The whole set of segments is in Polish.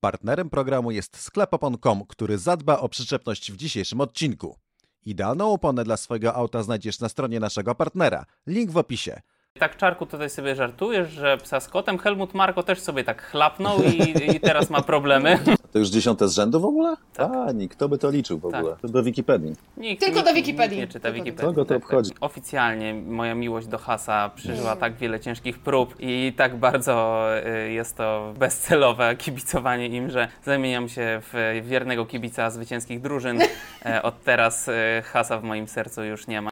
Partnerem programu jest sklep opon.com, który zadba o przyczepność w dzisiejszym odcinku. Idealną oponę dla swojego auta znajdziesz na stronie naszego partnera. Link w opisie. Tak, Czarku, tutaj sobie żartujesz, że psa z kotem Helmut Marko też sobie tak chlapnął i, i teraz ma problemy. To już dziesiąte z rzędu w ogóle? Tak. A, kto by to liczył w ogóle? To do Wikipedii. Nikt, Tylko nikt, do Wikipedii. Nikt nie czyta Tylko Wikipedii. Co go to obchodzi? Oficjalnie moja miłość do Hasa przeżyła tak wiele ciężkich prób i tak bardzo y, jest to bezcelowe kibicowanie im, że zamieniam się w wiernego kibica zwycięskich drużyn. E, Od teraz y, Hasa w moim sercu już nie ma.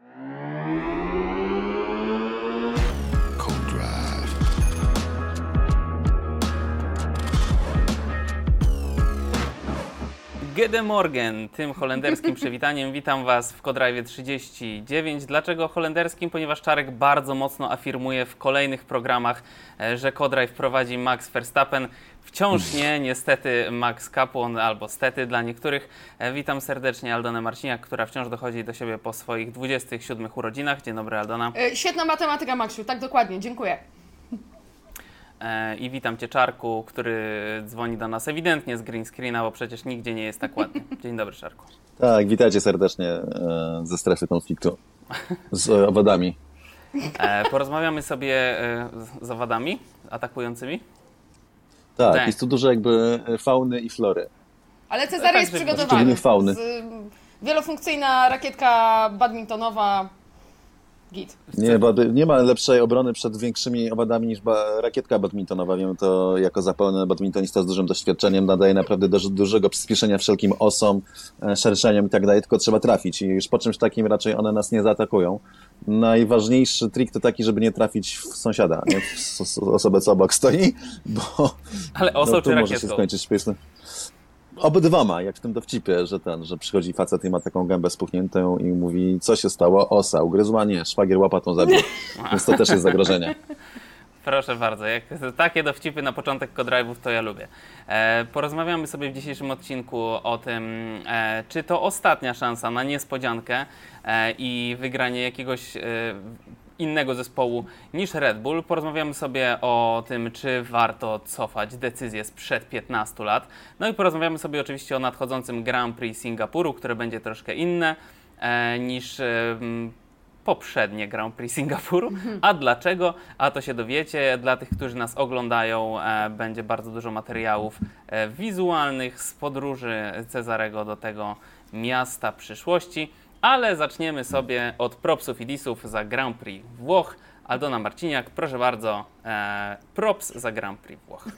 Gede Morgen, tym holenderskim przywitaniem witam Was w Kodrajwie 39. Dlaczego holenderskim? Ponieważ Czarek bardzo mocno afirmuje w kolejnych programach, e, że Kodraj wprowadzi Max Verstappen. Wciąż nie, niestety Max Kapłon, albo stety dla niektórych. E, Witam serdecznie Aldonę Marciniak, która wciąż dochodzi do siebie po swoich 27 urodzinach. Dzień dobry Aldona. E, Świetna matematyka, Maksiu, tak dokładnie, dziękuję. E, I witam Cię Czarku, który dzwoni do nas ewidentnie z green screena, bo przecież nigdzie nie jest tak ładnie. Dzień dobry Czarku. Tak, witajcie serdecznie e, ze strefy konfliktu z owadami. E, porozmawiamy sobie z- owadami atakującymi. Tak, Tak. jest tu dużo jakby fauny i flory. Ale Cezary Tak, jest przygotowany. Szczególnie fauny. Z, ym, wielofunkcyjna rakietka badmintonowa. Git. Nie, bo nie ma lepszej obrony przed większymi owadami niż ba- rakietka badmintonowa. Wiem to jako zapalony badmintonista z dużym doświadczeniem. Nadaje naprawdę do, dużego przyspieszenia wszelkim osom, e, szerszeniom i tak dalej, tylko trzeba trafić. I już po czymś takim raczej one nas nie zaatakują. Najważniejszy trik to taki, żeby nie trafić w sąsiada, nie w osobę, co obok stoi, bo Ale osą no, czy może się rakietką? skończyć śpiesznie. Obydwoma, jak w tym dowcipie, że ten, że przychodzi facet i ma taką gębę spuchniętą i mówi, co się stało? Osa, ugryzła? Nie, szwagier łapatą zabił. Więc to też jest zagrożenie. Proszę bardzo, jak takie dowcipy na początek Kodrive'ów to ja lubię. E, porozmawiamy sobie w dzisiejszym odcinku o tym, e, czy to ostatnia szansa na niespodziankę e, i wygranie jakiegoś e, innego zespołu niż Red Bull. Porozmawiamy sobie o tym, czy warto cofać decyzję sprzed 15 lat. No i porozmawiamy sobie oczywiście o nadchodzącym Grand Prix Singapuru, które będzie troszkę inne e, niż e, poprzednie Grand Prix Singapuru. A dlaczego? A to się dowiecie. Dla tych, którzy nas oglądają, e, będzie bardzo dużo materiałów e, wizualnych z podróży Cezarego do tego miasta przyszłości. Ale zaczniemy sobie od propsów i disów za Grand Prix Włoch. Aldona Marciniak, proszę bardzo, e, props za Grand Prix Włoch.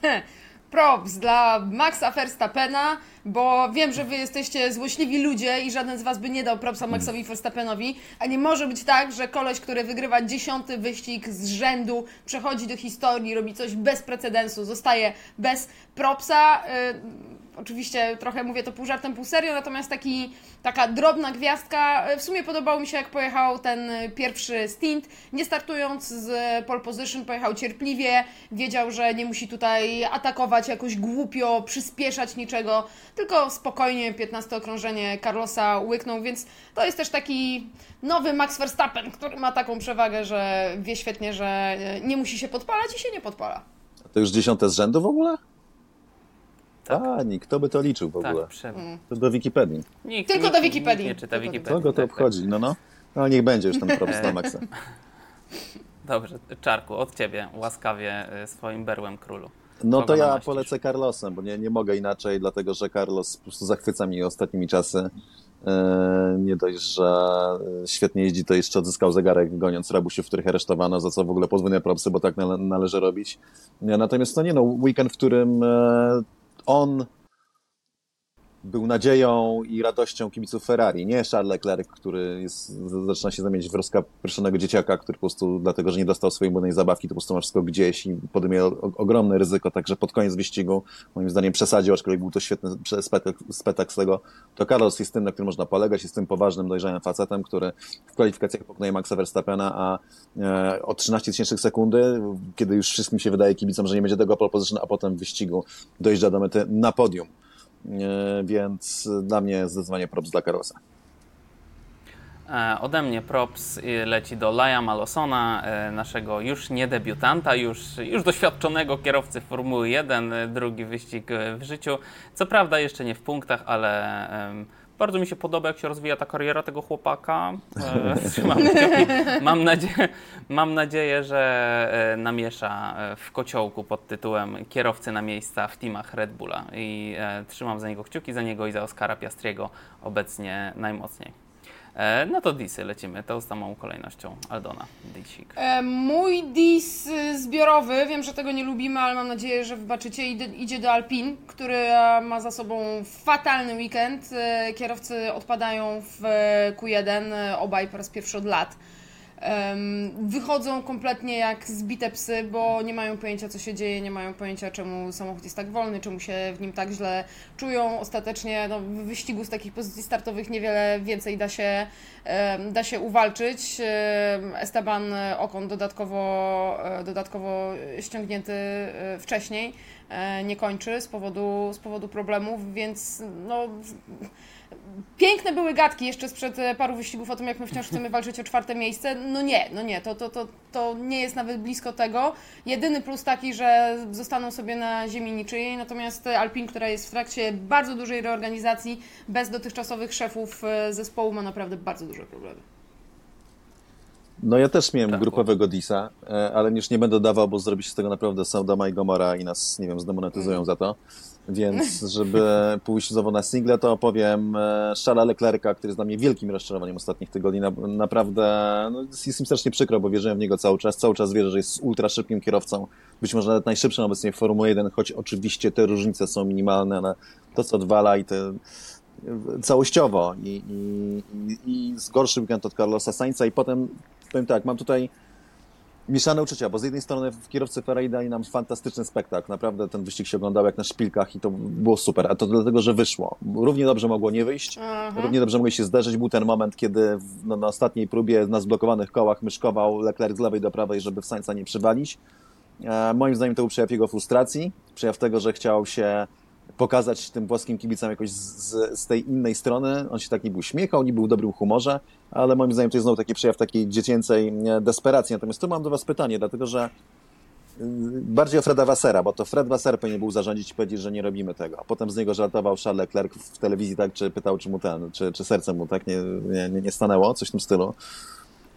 Props dla Maxa Verstappena, bo wiem, że wy jesteście złośliwi ludzie i żaden z was by nie dał propsa Maxowi Verstappenowi, a nie może być tak, że koleś, który wygrywa dziesiąty wyścig z rzędu, przechodzi do historii, robi coś bez precedensu, zostaje bez propsa. Y, Oczywiście trochę mówię to pół żartem, pół serio, natomiast taki, taka drobna gwiazdka. W sumie podobało mi się, jak pojechał ten pierwszy stint. Nie startując z pole position, pojechał cierpliwie, wiedział, że nie musi tutaj atakować jakoś głupio, przyspieszać niczego, tylko spokojnie 15 okrążenie Carlosa łyknął, więc to jest też taki nowy Max Verstappen, który ma taką przewagę, że wie świetnie, że nie musi się podpalać i się nie podpala. To już dziesiąte z rzędu w ogóle? Tak. A, kto by to liczył w ogóle? Tak. To do Wikipedii. nikt, Tylko nikt, do Wikipedii. Nikt nie czyta Tylko do- Wikipedii. Co go to Tak, tak. obchodzi? No, no. No, niech będzie już ten props na maksa. Dobrze, Czarku, od Ciebie łaskawie y, swoim berłem królu. No Kogo to ja namaścisz? polecę Carlosem, bo nie, nie mogę inaczej, dlatego że Carlos po prostu zachwyca mnie ostatnimi czasy. E, Nie dość, że e, świetnie jeździ, to jeszcze odzyskał zegarek goniąc rabusiów, których aresztowano, za co w ogóle podwójne propsy, bo tak nale należy robić. E, Natomiast to nie no, weekend, w którym e, on był nadzieją i radością kibiców Ferrari, nie Charles Leclerc, który jest, zaczyna się zamieniać w rozkapryszonego dzieciaka, który po prostu dlatego, że nie dostał swojej młodej zabawki, to po prostu ma wszystko gdzieś i podejmuje ogromne ryzyko, także pod koniec wyścigu, moim zdaniem przesadził, aczkolwiek był to świetny spetak, spetak z tego, to Carlos jest tym, na którym można polegać, jest tym poważnym, dojrzałym facetem, który w kwalifikacjach pokonuje Maxa Verstappena, a e, o 13 tysięcznych sekundy, kiedy już wszystkim się wydaje kibicom, że nie będzie tego pole position, a potem w wyścigu dojeżdża do mety na podium. E, Więc dla mnie zdecydowanie props dla Carlosa. E, ode mnie props leci do Laja Malosona, e, naszego już nie debiutanta, już, już doświadczonego kierowcy Formuły 1, e, drugi wyścig w życiu. Co prawda jeszcze nie w punktach, ale bardzo mi się podoba, jak się rozwija ta kariera tego chłopaka. Mam, mam, nadzieję, mam nadzieję, że namiesza w kociołku pod tytułem kierowcy na miejsca w teamach Red Bulla i trzymam za niego kciuki, za niego i za Oskara Piastriego obecnie najmocniej. E, no to disy lecimy, tą samą kolejnością. Aldona, disik. E, mój dis y, zbiorowy, wiem, że tego nie lubimy, ale mam nadzieję, że wybaczycie, idzie, do Alpin, który e, ma za sobą fatalny weekend. Kierowcy odpadają w Q1, obaj po raz pierwszy od lat wychodzą kompletnie jak zbite psy, bo nie mają pojęcia, co się dzieje, nie mają pojęcia, czemu samochód jest tak wolny, czemu się w nim tak źle czują. Ostatecznie no, w wyścigu z takich pozycji startowych niewiele więcej da się, da się uwalczyć. Esteban Okon dodatkowo, e, dodatkowo ściągnięty e, wcześniej e, nie kończy z powodu, z powodu problemów, więc no Piękne były gadki jeszcze sprzed e, paru wyścigów o tym, jak my wciąż chcemy walczyć o czwarte miejsce. No nie, no nie, to, to, to, to nie jest nawet blisko tego. Jedyny plus taki, że zostaną sobie na ziemi niczyjej, natomiast Alpin, która jest w trakcie bardzo dużej reorganizacji, bez dotychczasowych szefów e, zespołu, ma naprawdę bardzo duże problemy. No ja też miałem tak, grupowego disa, e, ale już nie będę dawał, bo zrobi się z tego naprawdę Saudama i Gomora i nas, nie wiem, zdemonetyzują mm. za to. Więc żeby pójść znowu na single, to opowiem Szala e, Leclerca, który jest dla mnie wielkim rozczarowaniem ostatnich tygodni. Naprawdę no, jest mi strasznie przykro, bo wierzyłem w niego cały czas. Cały czas wierzę, że jest ultra szybkim kierowcą. Być może nawet najszybszym obecnie w Formule 1, choć oczywiście te różnice są minimalne, ale to, co odwala i te całościowo i, i, i, i z gorszy weekend od Carlosa Sainza i potem powiem tak, mam tutaj mieszane uczucia, bo z jednej strony w kierowcy Ferrari dali nam fantastyczny spektakl. Naprawdę ten wyścig się oglądał jak na szpilkach i to było super. A to dlatego, że wyszło. Równie dobrze mogło nie wyjść, Aha. równie dobrze mogło się zdarzyć. Był ten moment, kiedy no, na ostatniej próbie na zblokowanych kołach myszkował Leclerc z lewej do prawej, żeby w Sainza nie przywalić. E, moim zdaniem to był przejaw jego frustracji, przejaw tego, że chciał się pokazać tym włoskim kibicom jakoś z, z, tej innej strony. On się tak niby uśmiechał, nie był w dobrym humorze, ale moim zdaniem to jest znowu taki przejaw takiej dziecięcej desperacji. Natomiast tu mam do Was pytanie, dlatego że y, bardziej o Freda Wassera, bo to Fred Wasser powinien był zarządzić i powiedzieć, że nie robimy tego. A potem z niego żartował Charles Leclerc w telewizji, tak, czy pytał, czy mu ten, czy, czy serce mu tak nie, nie, nie stanęło, coś w tym stylu.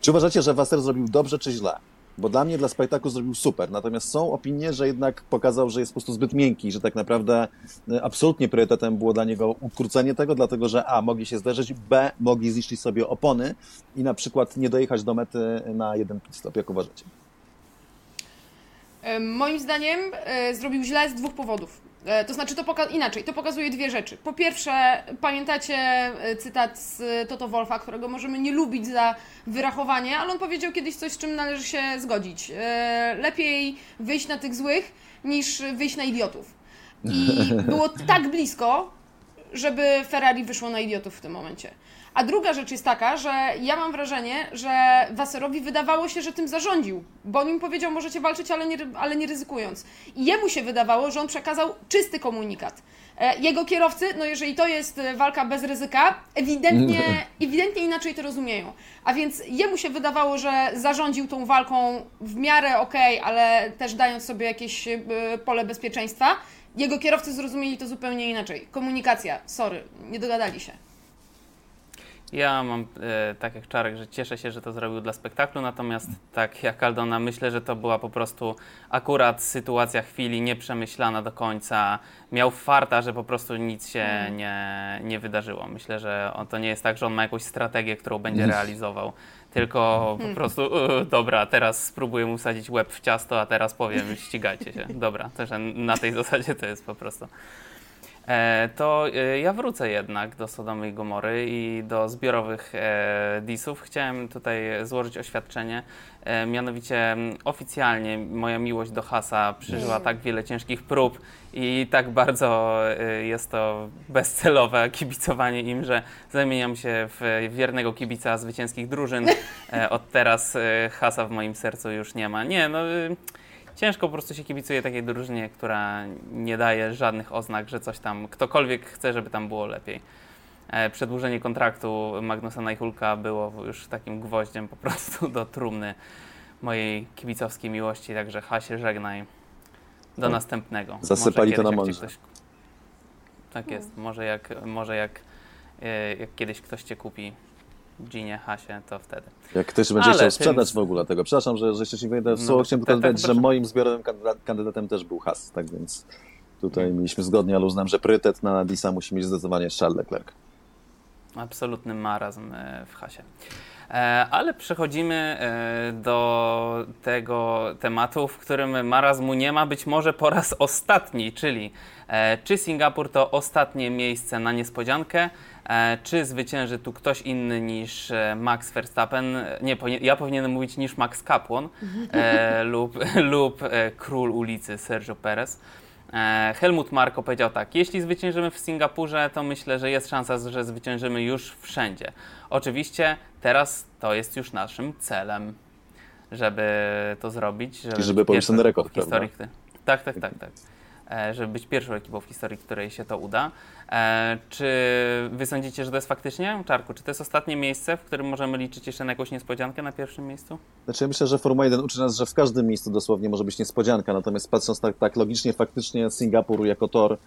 Czy uważacie, że Wasser zrobił dobrze, czy źle? Bo dla mnie, dla spektaklu zrobił super. Natomiast są opinie, że jednak pokazał, że jest po prostu zbyt miękki, że tak naprawdę e, absolutnie priorytetem było dla niego ukrócenie tego, dlatego że A, mogli się zderzyć, B, mogli zniszczyć sobie opony i na przykład nie dojechać do mety na jeden stop. Jak uważacie? Moim zdaniem e, zrobił źle z dwóch powodów. E, to znaczy, to poka- inaczej, to pokazuje dwie rzeczy. Po pierwsze, pamiętacie e, cytat z Toto Wolfa, którego możemy nie lubić za wyrachowanie, ale on powiedział kiedyś coś, z czym należy się zgodzić. E, lepiej wyjść na tych złych, niż wyjść na idiotów. I było tak blisko, żeby Ferrari wyszło na idiotów w tym momencie. A druga rzecz jest taka, że ja mam wrażenie, że Wasserowi wydawało się, że tym zarządził, bo on im powiedział, możecie walczyć, ale nie, ale nie ryzykując. I jemu się wydawało, że on przekazał czysty komunikat. E, jego kierowcy, no jeżeli to jest e, walka bez ryzyka, ewidentnie, ewidentnie inaczej to rozumieją. A więc jemu się wydawało, że zarządził tą walką w miarę okej, okay, ale też dając sobie jakieś e, pole bezpieczeństwa. Jego kierowcy zrozumieli to zupełnie inaczej. Komunikacja, sorry, nie dogadali się. Ja mam e, tak jak Czarek, że cieszę się, że to zrobił dla spektaklu, natomiast tak jak Aldona, myślę, że to była po prostu akurat sytuacja chwili nieprzemyślana do końca. Miał farta, że po prostu nic się mm. nie, nie wydarzyło. Myślę, że on, to nie jest tak, że on ma jakąś strategię, którą będzie realizował, tylko po hmm. prostu uh, dobra, teraz spróbuję mu wsadzić łeb w ciasto, a teraz powiem ścigajcie się. Dobra, też na tej zasadzie to jest po prostu. E, to e, ja wrócę jednak do Sodomy i Gomory i do zbiorowych e, disów. Chciałem tutaj złożyć oświadczenie, mianowicie oficjalnie moja miłość do Hasa przeżyła tak wiele ciężkich prób i tak bardzo jest to bezcelowe kibicowanie im, że zamieniam się w wiernego kibica zwycięskich drużyn. Od teraz Hasa w moim sercu już nie ma. Nie, no ciężko po prostu się kibicuje takiej drużynie, która nie daje żadnych oznak, że coś tam, ktokolwiek chce, żeby tam było lepiej. e, przedłużenie kontraktu Magnusa Najhulka było już takim gwoździem po prostu do trumny mojej kibicowskiej miłości, także Hasie żegnaj. Do następnego. No. Zasypali Może to na kiedyś, mądrze. Ktoś... Tak jest. Może jak, może jak, e, jak kiedyś ktoś cię kupi, Ginie, Hasie, to wtedy. Jak ktoś będzie Ale chciał tym- sprzedać w ogóle tego. Przepraszam, że, że się nie wejdę w No, słowo. Chciałem tak, tylko tak, dodać, że moim zbiorowym kandydat, kandydatem też był Has, tak więc tutaj mieliśmy zgodnie, ale uznam, że priorytet na Disa musi mieć zdecydowanie Charles Leclerc. Absolutny marazm e, w hasie. E, Ale przechodzimy e, do tego tematu, w którym marazmu nie ma, być może po raz ostatni, czyli czy Singapur to ostatnie miejsce na niespodziankę, czy zwycięży tu ktoś inny niż e, Max Verstappen, nie, powi- ja powinienem mówić niż Max Kapłon e, lub, lub e, król ulicy Sergio Perez. E, Helmut Marko powiedział tak: Jeśli zwyciężymy w Singapurze, to myślę, że jest szansa, że zwyciężymy już wszędzie. Oczywiście teraz to jest już naszym celem, żeby to zrobić. Żeby, żeby pobić ten rekord, który- Tak, tak, tak, tak. E, Żeby być pierwszą ekipą w historii, której się to uda. E, Czy wy sądzicie, że to jest faktycznie, Czarku, czy to jest ostatnie miejsce, w którym możemy liczyć jeszcze na jakąś niespodziankę na pierwszym miejscu? Znaczy myślę, że Formuła 1 uczy nas, że w każdym miejscu dosłownie może być niespodzianka, natomiast patrząc tak, tak logicznie, faktycznie Singapur jako tor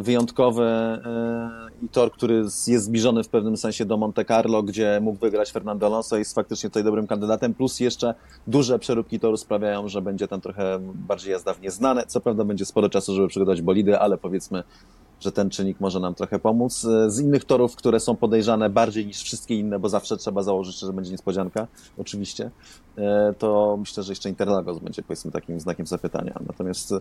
wyjątkowy e, i tor, który jest zbliżony w pewnym sensie do Monte Carlo, gdzie mógł wygrać Fernando Alonso, jest faktycznie tutaj dobrym kandydatem, plus jeszcze duże przeróbki toru sprawiają, że będzie tam trochę bardziej jazda w nieznane. Co prawda będzie sporo czasu, żeby przygotować bolidy, ale powiedzmy, że ten czynnik może nam trochę pomóc. E, Z innych torów, które są podejrzane bardziej niż wszystkie inne, bo zawsze trzeba założyć, że będzie niespodzianka, oczywiście, e, to myślę, że jeszcze Interlagos będzie powiedzmy takim znakiem zapytania. Natomiast e,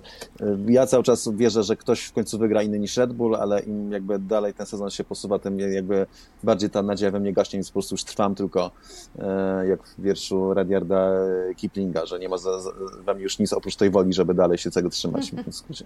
ja cały czas wierzę, że ktoś w końcu wygra inny niż Red Bull, ale im jakby dalej ten sezon się posuwa, tym jakby bardziej ta nadzieja we mnie gaśnie, więc po prostu już trwam tylko jak w wierszu Rudyarda e, Kiplinga, że nie ma za, za, we mnie już nic oprócz tej woli, żeby dalej się tego trzymać. w skrócie.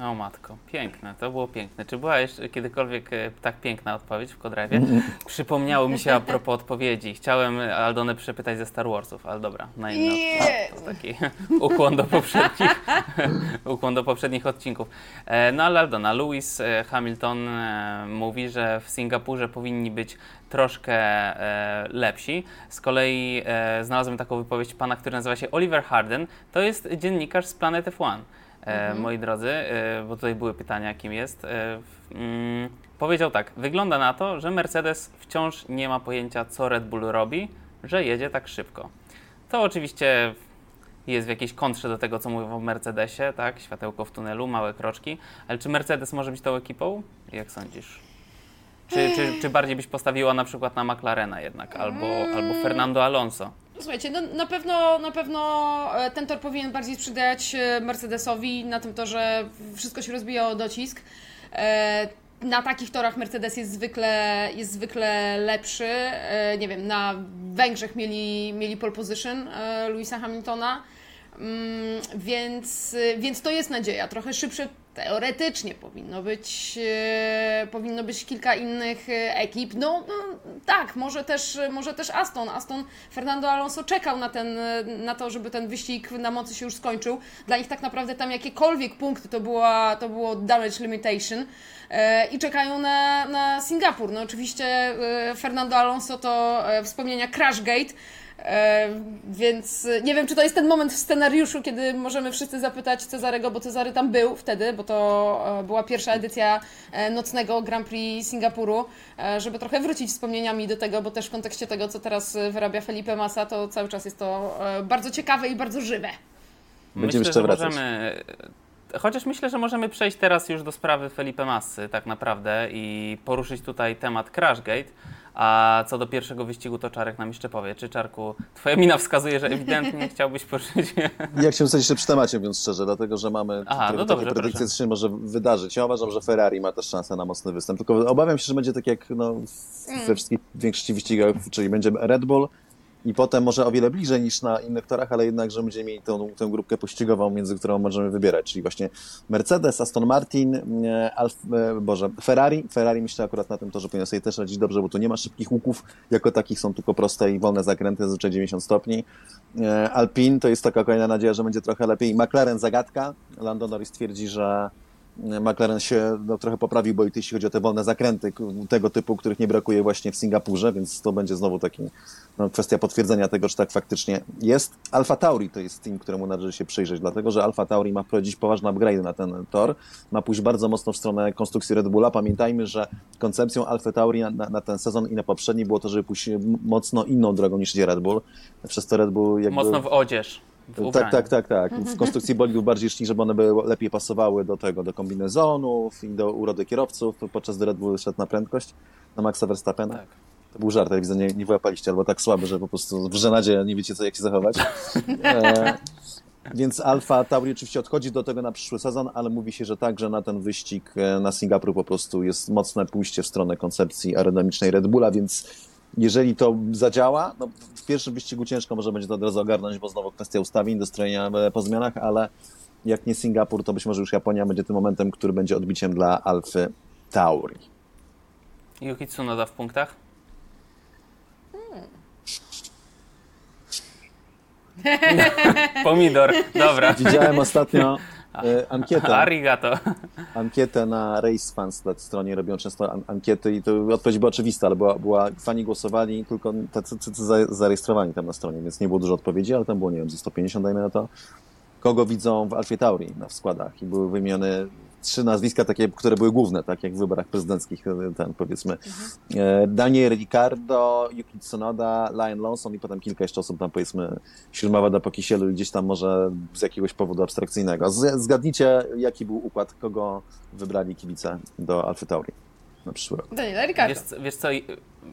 O matko, piękne, to było piękne. Czy była jeszcze kiedykolwiek e, tak piękna odpowiedź w Kodrawie? Przypomniało mi się a propos odpowiedzi. Chciałem Aldonę przepytać ze Star Warsów, ale dobra, na inny Nie. To taki ukłon do poprzednich, ukłon do poprzednich odcinków. E, No ale Aldona, Lewis e, Hamilton e, mówi, że w Singapurze powinni być troszkę e, lepsi. Z kolei e, znalazłem taką wypowiedź pana, który nazywa się Oliver Harden. To jest dziennikarz z Planet F1. E, moi drodzy, e, bo tutaj były pytania, kim jest. E, mm, powiedział tak: Wygląda na to, że Mercedes wciąż nie ma pojęcia, co Red Bull robi, że jedzie tak szybko. To oczywiście jest w jakiejś kontrze do tego, co mówią o Mercedesie, tak? Światełko w tunelu, małe kroczki. Ale czy Mercedes może być tą ekipą? Jak sądzisz? Czy, czy, czy bardziej byś postawiła na przykład na McLarena jednak, albo, albo Fernando Alonso? Słuchajcie, no, na, pewno, na pewno e, ten tor powinien bardziej sprzyjać e, Mercedesowi na tym torze wszystko się rozbija o docisk. E, Na takich torach Mercedes jest zwykle, jest zwykle lepszy. Nie wiem, na Węgrzech mieli, mieli pole position Louisa Hamiltona. Mm, Więc, więc to jest nadzieja. Trochę szybsze teoretycznie powinno być, e, powinno być kilka innych e, ekip. No, no tak, może też, może też Aston. Aston Fernando Alonso czekał na, ten, na to, żeby ten wyścig na mocy się już skończył. Dla nich tak naprawdę tam jakiekolwiek punkty to, była, to było damage limitation e, i czekają na, na Singapur. No oczywiście e, Fernando Alonso to wspomnienia Crashgate. E, więc e, nie wiem, czy to jest ten moment w scenariuszu, kiedy możemy wszyscy zapytać Cezarego, bo Cezary tam był wtedy, bo to e, była pierwsza edycja nocnego Grand Prix Singapuru, żeby trochę wrócić wspomnieniami do tego, bo też w kontekście tego, co teraz wyrabia Felipe Massa, to cały czas jest to bardzo ciekawe i bardzo żywe. Będziemy jeszcze wracać. możemy. Chociaż myślę, że możemy przejść teraz już do sprawy Felipe Massy tak naprawdę i poruszyć tutaj temat Crashgate. A co do pierwszego wyścigu, to Czarek nam jeszcze powie. Czy Czarku, twoja mina wskazuje, że ewidentnie chciałbyś poruszyć Ja chciałem zostać jeszcze przy temacie, mówiąc szczerze, dlatego że mamy Aha, no takie predykcje, proszę. co się może wydarzyć. Ja uważam, że Ferrari ma też szansę na mocny występ, tylko obawiam się, że będzie tak jak no, we wszystkich większości wyścigach, czyli będzie Red Bull i potem może o wiele bliżej niż na innych torach, ale jednak, że będziemy mieli tą, tę grupkę pościgową, między którą możemy wybierać, czyli właśnie Mercedes, Aston Martin, e, Alf, e, Boże, Ferrari. Ferrari myślę akurat na tym torze powinno sobie też radzić dobrze, bo tu nie ma szybkich łuków, jako takich są tylko proste i wolne zakręty, zazwyczaj 90 stopni. E, Alpine to jest taka kolejna nadzieja, że będzie trochę lepiej. McLaren zagadka. Lando Norris twierdzi, że McLaren się no, trochę poprawił, bo jeśli chodzi o te wolne zakręty tego typu, których nie brakuje właśnie w Singapurze, więc to będzie znowu taki no, kwestia potwierdzenia tego, że tak faktycznie jest. Alfa Tauri to jest team, któremu należy się przyjrzeć, dlatego że Alfa Tauri ma wprowadzić poważne upgrade na ten tor, ma pójść bardzo mocno w stronę konstrukcji Red Bulla. Pamiętajmy, że koncepcją Alfa Tauri na, na, ten sezon i na poprzedni było to, żeby pójść mocno inną drogą niż idzie Red Bull. Przez to Red Bull jakby... Mocno w odzież. Tak, tak, tak, tak. W konstrukcji bolidów bardziej szli, żeby one by lepiej pasowały do tego, do kombinezonów i do urody kierowców, podczas gdy Red Bull szedł na prędkość na Maxa Verstappena. Tak. To był żart, jak widzę, nie, nie wyłapaliście, albo tak słaby, że po prostu w żenadzie nie wiecie, co, jak się zachować. E, więc Alfa Tauri oczywiście odchodzi do tego na przyszły sezon, ale mówi się, że także na ten wyścig e, na Singapur po prostu jest mocne pójście w stronę koncepcji aerodynamicznej Red Bulla, więc jeżeli to zadziała, no w pierwszym wyścigu ciężko może będzie to od razu ogarnąć, bo znowu kwestia ustawień, dostrojenia e, po zmianach, ale jak nie Singapur, to być może już Japonia będzie tym momentem, który będzie odbiciem dla Alfy Tauri. Yuki Tsunoda w punktach? Pomidor, dobra. Widziałem ostatnio e, ankietę. Arigato. Ankietę na Race Fans, na stronie robią często an ankiety i to odpowiedź była oczywista, ale była, była fani głosowali tylko tacy, tacy zarejestrowani tam na stronie, więc nie było dużo odpowiedzi, ale tam było, nie wiem, ze 150 dajmy na to. Kogo widzą w Alfie Tauri na składach i były wymienione trzy nazwiska takie, które były główne, tak jak w wyborach prezydenckich, e, ten powiedzmy. Mhm. Daniel Ricardo, Yuki Tsunoda, Lion Lawson i potem kilka jeszcze osób tam powiedzmy Śrumawa po kisielu gdzieś tam może z jakiegoś powodu abstrakcyjnego. Zgadnijcie, jaki był układ, kogo wybrali kibice do Alfa Tauri na przyszły rok. Daniel Ricardo. Wiesz, wiesz co,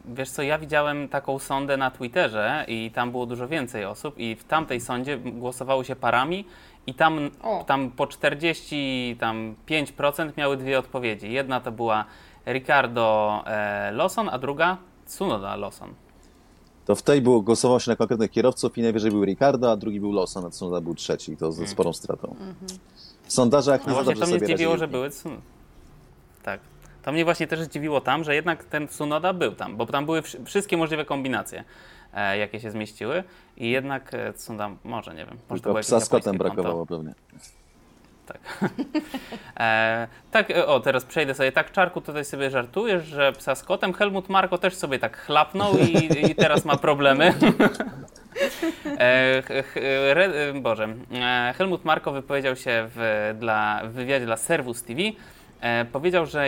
Wiesz co, ja widziałem taką sondę na Twitterze i tam było dużo więcej osób i w tamtej sondzie głosowały się parami i tam, tam po 45% tam miały dwie odpowiedzi. Jedna to była Ricardo e, Lawson, a druga Tsunoda Lawson. To w tej było, głosowało się na konkretnych kierowców i najwyżej był Ricardo, a drugi był Lawson, a Tsunoda był trzeci. To ze hmm. sporą stratą. Mm -hmm. W sondażach no nie właśnie to mnie zdziwiło, że były Tsunoda. Tak. To mnie właśnie też zdziwiło tam, że jednak ten Tsunoda był tam, bo tam były wszystkie możliwe kombinacje, jakie się zmieściły i jednak e, Tsunoda, może nie wiem. Może Tylko psa z kotem brakowało pewnie. Tak. e, tak, e, o, teraz przejdę sobie. Tak, Czarku, tutaj sobie żartujesz, że psa z kotem. Helmut Marko też sobie tak chlapnął i, i teraz ma problemy. e, Boże, e, Helmut Marko wypowiedział się w, dla, w wywiadzie dla Servus TV, E, powiedział, że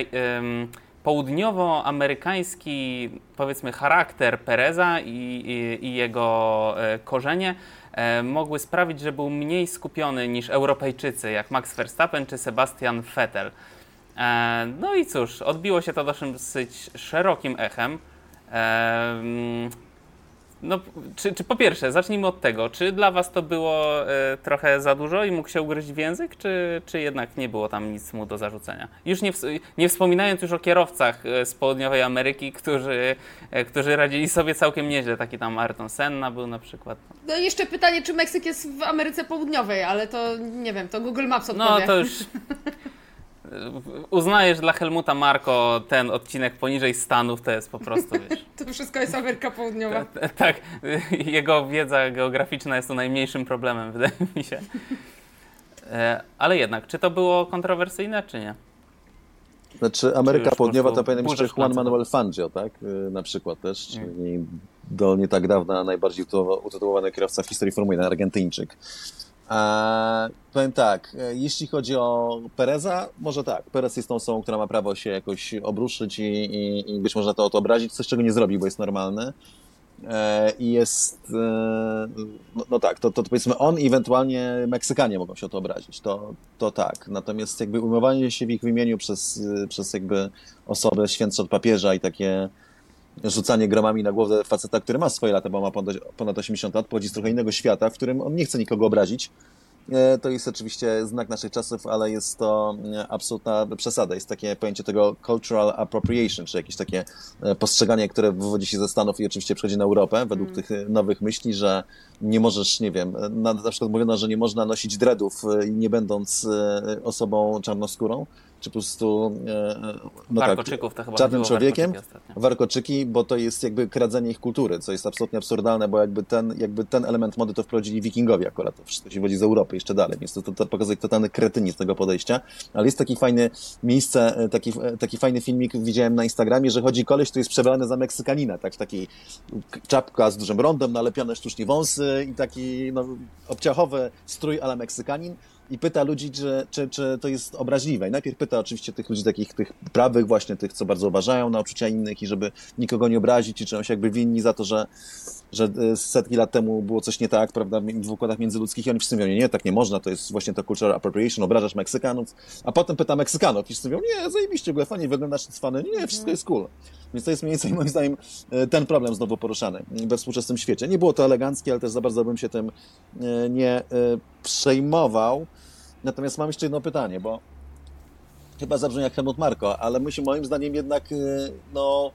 południowoamerykański, powiedzmy, charakter Pereza i, i, i jego e, korzenie e, mogły sprawić, że był mniej skupiony niż Europejczycy, jak Max Verstappen czy Sebastian Vettel. No i cóż, odbiło się to dosyć szerokim echem. No, czy, czy po pierwsze, zacznijmy od tego, czy dla Was to było e, trochę za dużo i mógł się ugryźć w język, czy, czy jednak nie było tam nic mu do zarzucenia? Już nie, nie wspominając już o kierowcach e, z południowej Ameryki, którzy, e, którzy radzili sobie całkiem nieźle, taki tam Ayrton Senna był na przykład. No i jeszcze pytanie, czy Meksyk jest w Ameryce Południowej, ale to nie wiem, to Google Maps odpowie. No to już uznajesz dla Helmuta Marko ten odcinek poniżej Stanów, to jest po prostu, wiesz... to wszystko jest Ameryka Południowa. tak, jego wiedza geograficzna jest tu najmniejszym problemem, wydaje mi się. E, ale jednak, czy to było kontrowersyjne, czy nie? Znaczy Ameryka Południowa to powinien być Juan Manuel Fangio, tak? Y, na przykład też, czyli do nie tak dawna najbardziej utytułowany kierowca w historii Formuły 1, Argentyńczyk. A, powiem tak, e, jeśli chodzi o Pereza, może tak. Perez jest tą osobą, która ma prawo się jakoś obruszyć i, i, i być może to obrazić, coś czego nie zrobi, bo jest normalny. E, I jest, e, no, no, tak, to, to, to powiedzmy on i ewentualnie Meksykanie mogą się o to obrazić, to, to tak. Natomiast jakby ujmowanie się w ich imieniu przez, przez jakby osobę świętsze od papieża i takie rzucanie gromami na głowę faceta, który ma swoje lata, bo ma ponad 80 lat, pochodzi z trochę innego świata, w którym on nie chce nikogo obrazić. E, to jest oczywiście znak naszych czasów, ale jest to e, absolutna przesada. Jest takie pojęcie tego cultural appropriation, czy jakieś takie e, postrzeganie, które wywodzi się ze Stanów i oczywiście przychodzi na Europę według mm. tych nowych myśli, że nie możesz, nie wiem, na, na przykład mówiono, że nie można nosić dreadów nie będąc osobą czarnoskórą, czy po prostu e, no Warkoczyków to tak, chyba czarnym człowiekiem, warkoczyki warkoczyki, bo to jest jakby kradzenie ich kultury, co jest absolutnie absurdalne, bo jakby ten, jakby ten element mody to wprowadzili wikingowie akurat, to wszystko się wodzi z Europy jeszcze dalej, więc to, to, to pokazuje totalny kretynizm tego podejścia, ale jest taki fajny miejsce, e, taki, e, taki fajny filmik widziałem na Instagramie, że chodzi koleś, który jest przebrany za Meksykanina, tak w takiej czapka z dużym rondem, nalepione sztucznie wąsy i taki no, obciachowy strój ala Meksykanin i pyta ludzi, czy, czy, czy to jest obraźliwe. I najpierw pyta oczywiście tych ludzi takich, tych prawych właśnie, tych, co bardzo uważają na uczucia innych i żeby nikogo nie obrazić i czują się jakby winni za to, że, że e, setki lat temu było coś nie tak, prawda, w układach międzyludzkich i oni wszyscy mówią, nie, nie, tak nie można, to jest właśnie to cultural appropriation, obrażasz Meksykanów, a potem pyta Meksykanów i wszyscy mówią, nie, zajebiście, w ogóle fajnie wyglądasz, cwany, nie, wszystko jest cool. Więc to jest mniej więcej moim zdaniem e, ten problem znowu poruszany we współczesnym świecie. Nie było to eleganckie, ale też za bardzo bym się tym e, nie przejmował. Natomiast mam jeszcze jedno pytanie, bo chyba zabrzmi jak Helmut Marko, ale musi moim zdaniem jednak e, no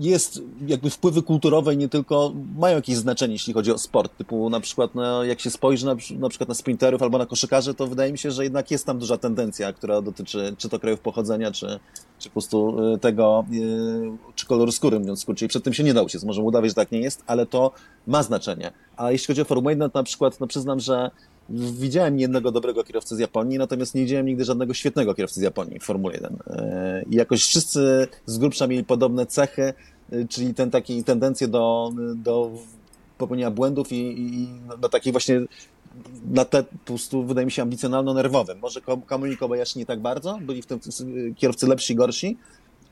jest jakby wpływy kulturowe nie tylko mają jakieś znaczenie, jeśli chodzi o sport. Typu na przykład, no, jak się spojrzy na, na przykład na sprinterów albo na koszykarzy, to wydaje mi się, że jednak jest tam duża tendencja, która dotyczy czy to krajów pochodzenia, czy, czy po prostu y, tego, y, czy koloru skóry, mówiąc w skrócie. I przed tym się nie da uciec. Możemy udawać, że tak nie jest, ale to ma znaczenie. A jeśli chodzi o Formułę 1, to na przykład, no przyznam, że widziałem jednego dobrego kierowcę z Japonii, natomiast nie widziałem nigdy żadnego świetnego kierowcy z Japonii w Formule 1. Yy, I jakoś wszyscy z grubsza mieli podobne cechy, yy, czyli ten taki tendencję do, do popełnienia błędów i, i do takiej właśnie na te po prostu, wydaje mi się, ambicjonalno-nerwowym. Może Kamui Kobayashi nie tak bardzo, byli w tym kierowcy lepsi gorsi,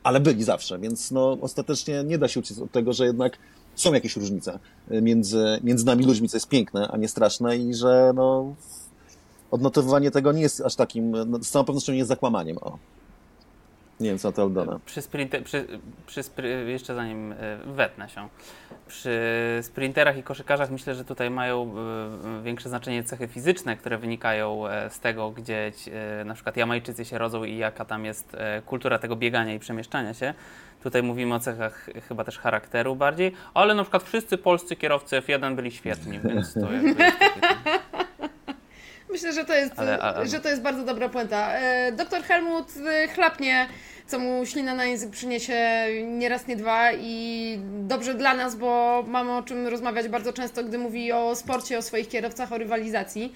ale byli zawsze, więc no, ostatecznie nie da się uciec od tego, że jednak są jakieś różnice y, między, między nami ludźmi, co jest piękne, a nie straszne i że no, odnotowywanie tego nie jest aż takim, no, z całą pewnością nie jest zakłamaniem. O. Nie wiem, co na to Aldona. Przy sprinte, przy, przy jeszcze zanim e, wetnę się, przy sprinterach i koszykarzach myślę, że tutaj mają e, większe znaczenie cechy fizyczne, które wynikają e, z tego, gdzie na przykład Jamajczycy się rodzą i jaka tam jest kultura tego biegania i przemieszczania się. Tutaj mówimy o cechach chyba też charakteru bardziej, ale na przykład wszyscy polscy kierowcy F1 byli świetni, więc to jakby jest. Myślę, że to jest, Ale- a- a- że to jest bardzo dobra puenta. E, Doktor Helmut e, chlapnie, co mu ślina na język przyniesie nie raz, nie dwa i dobrze dla nas, bo mamy o czym rozmawiać bardzo często, gdy mówi o sporcie, o swoich kierowcach, o rywalizacji.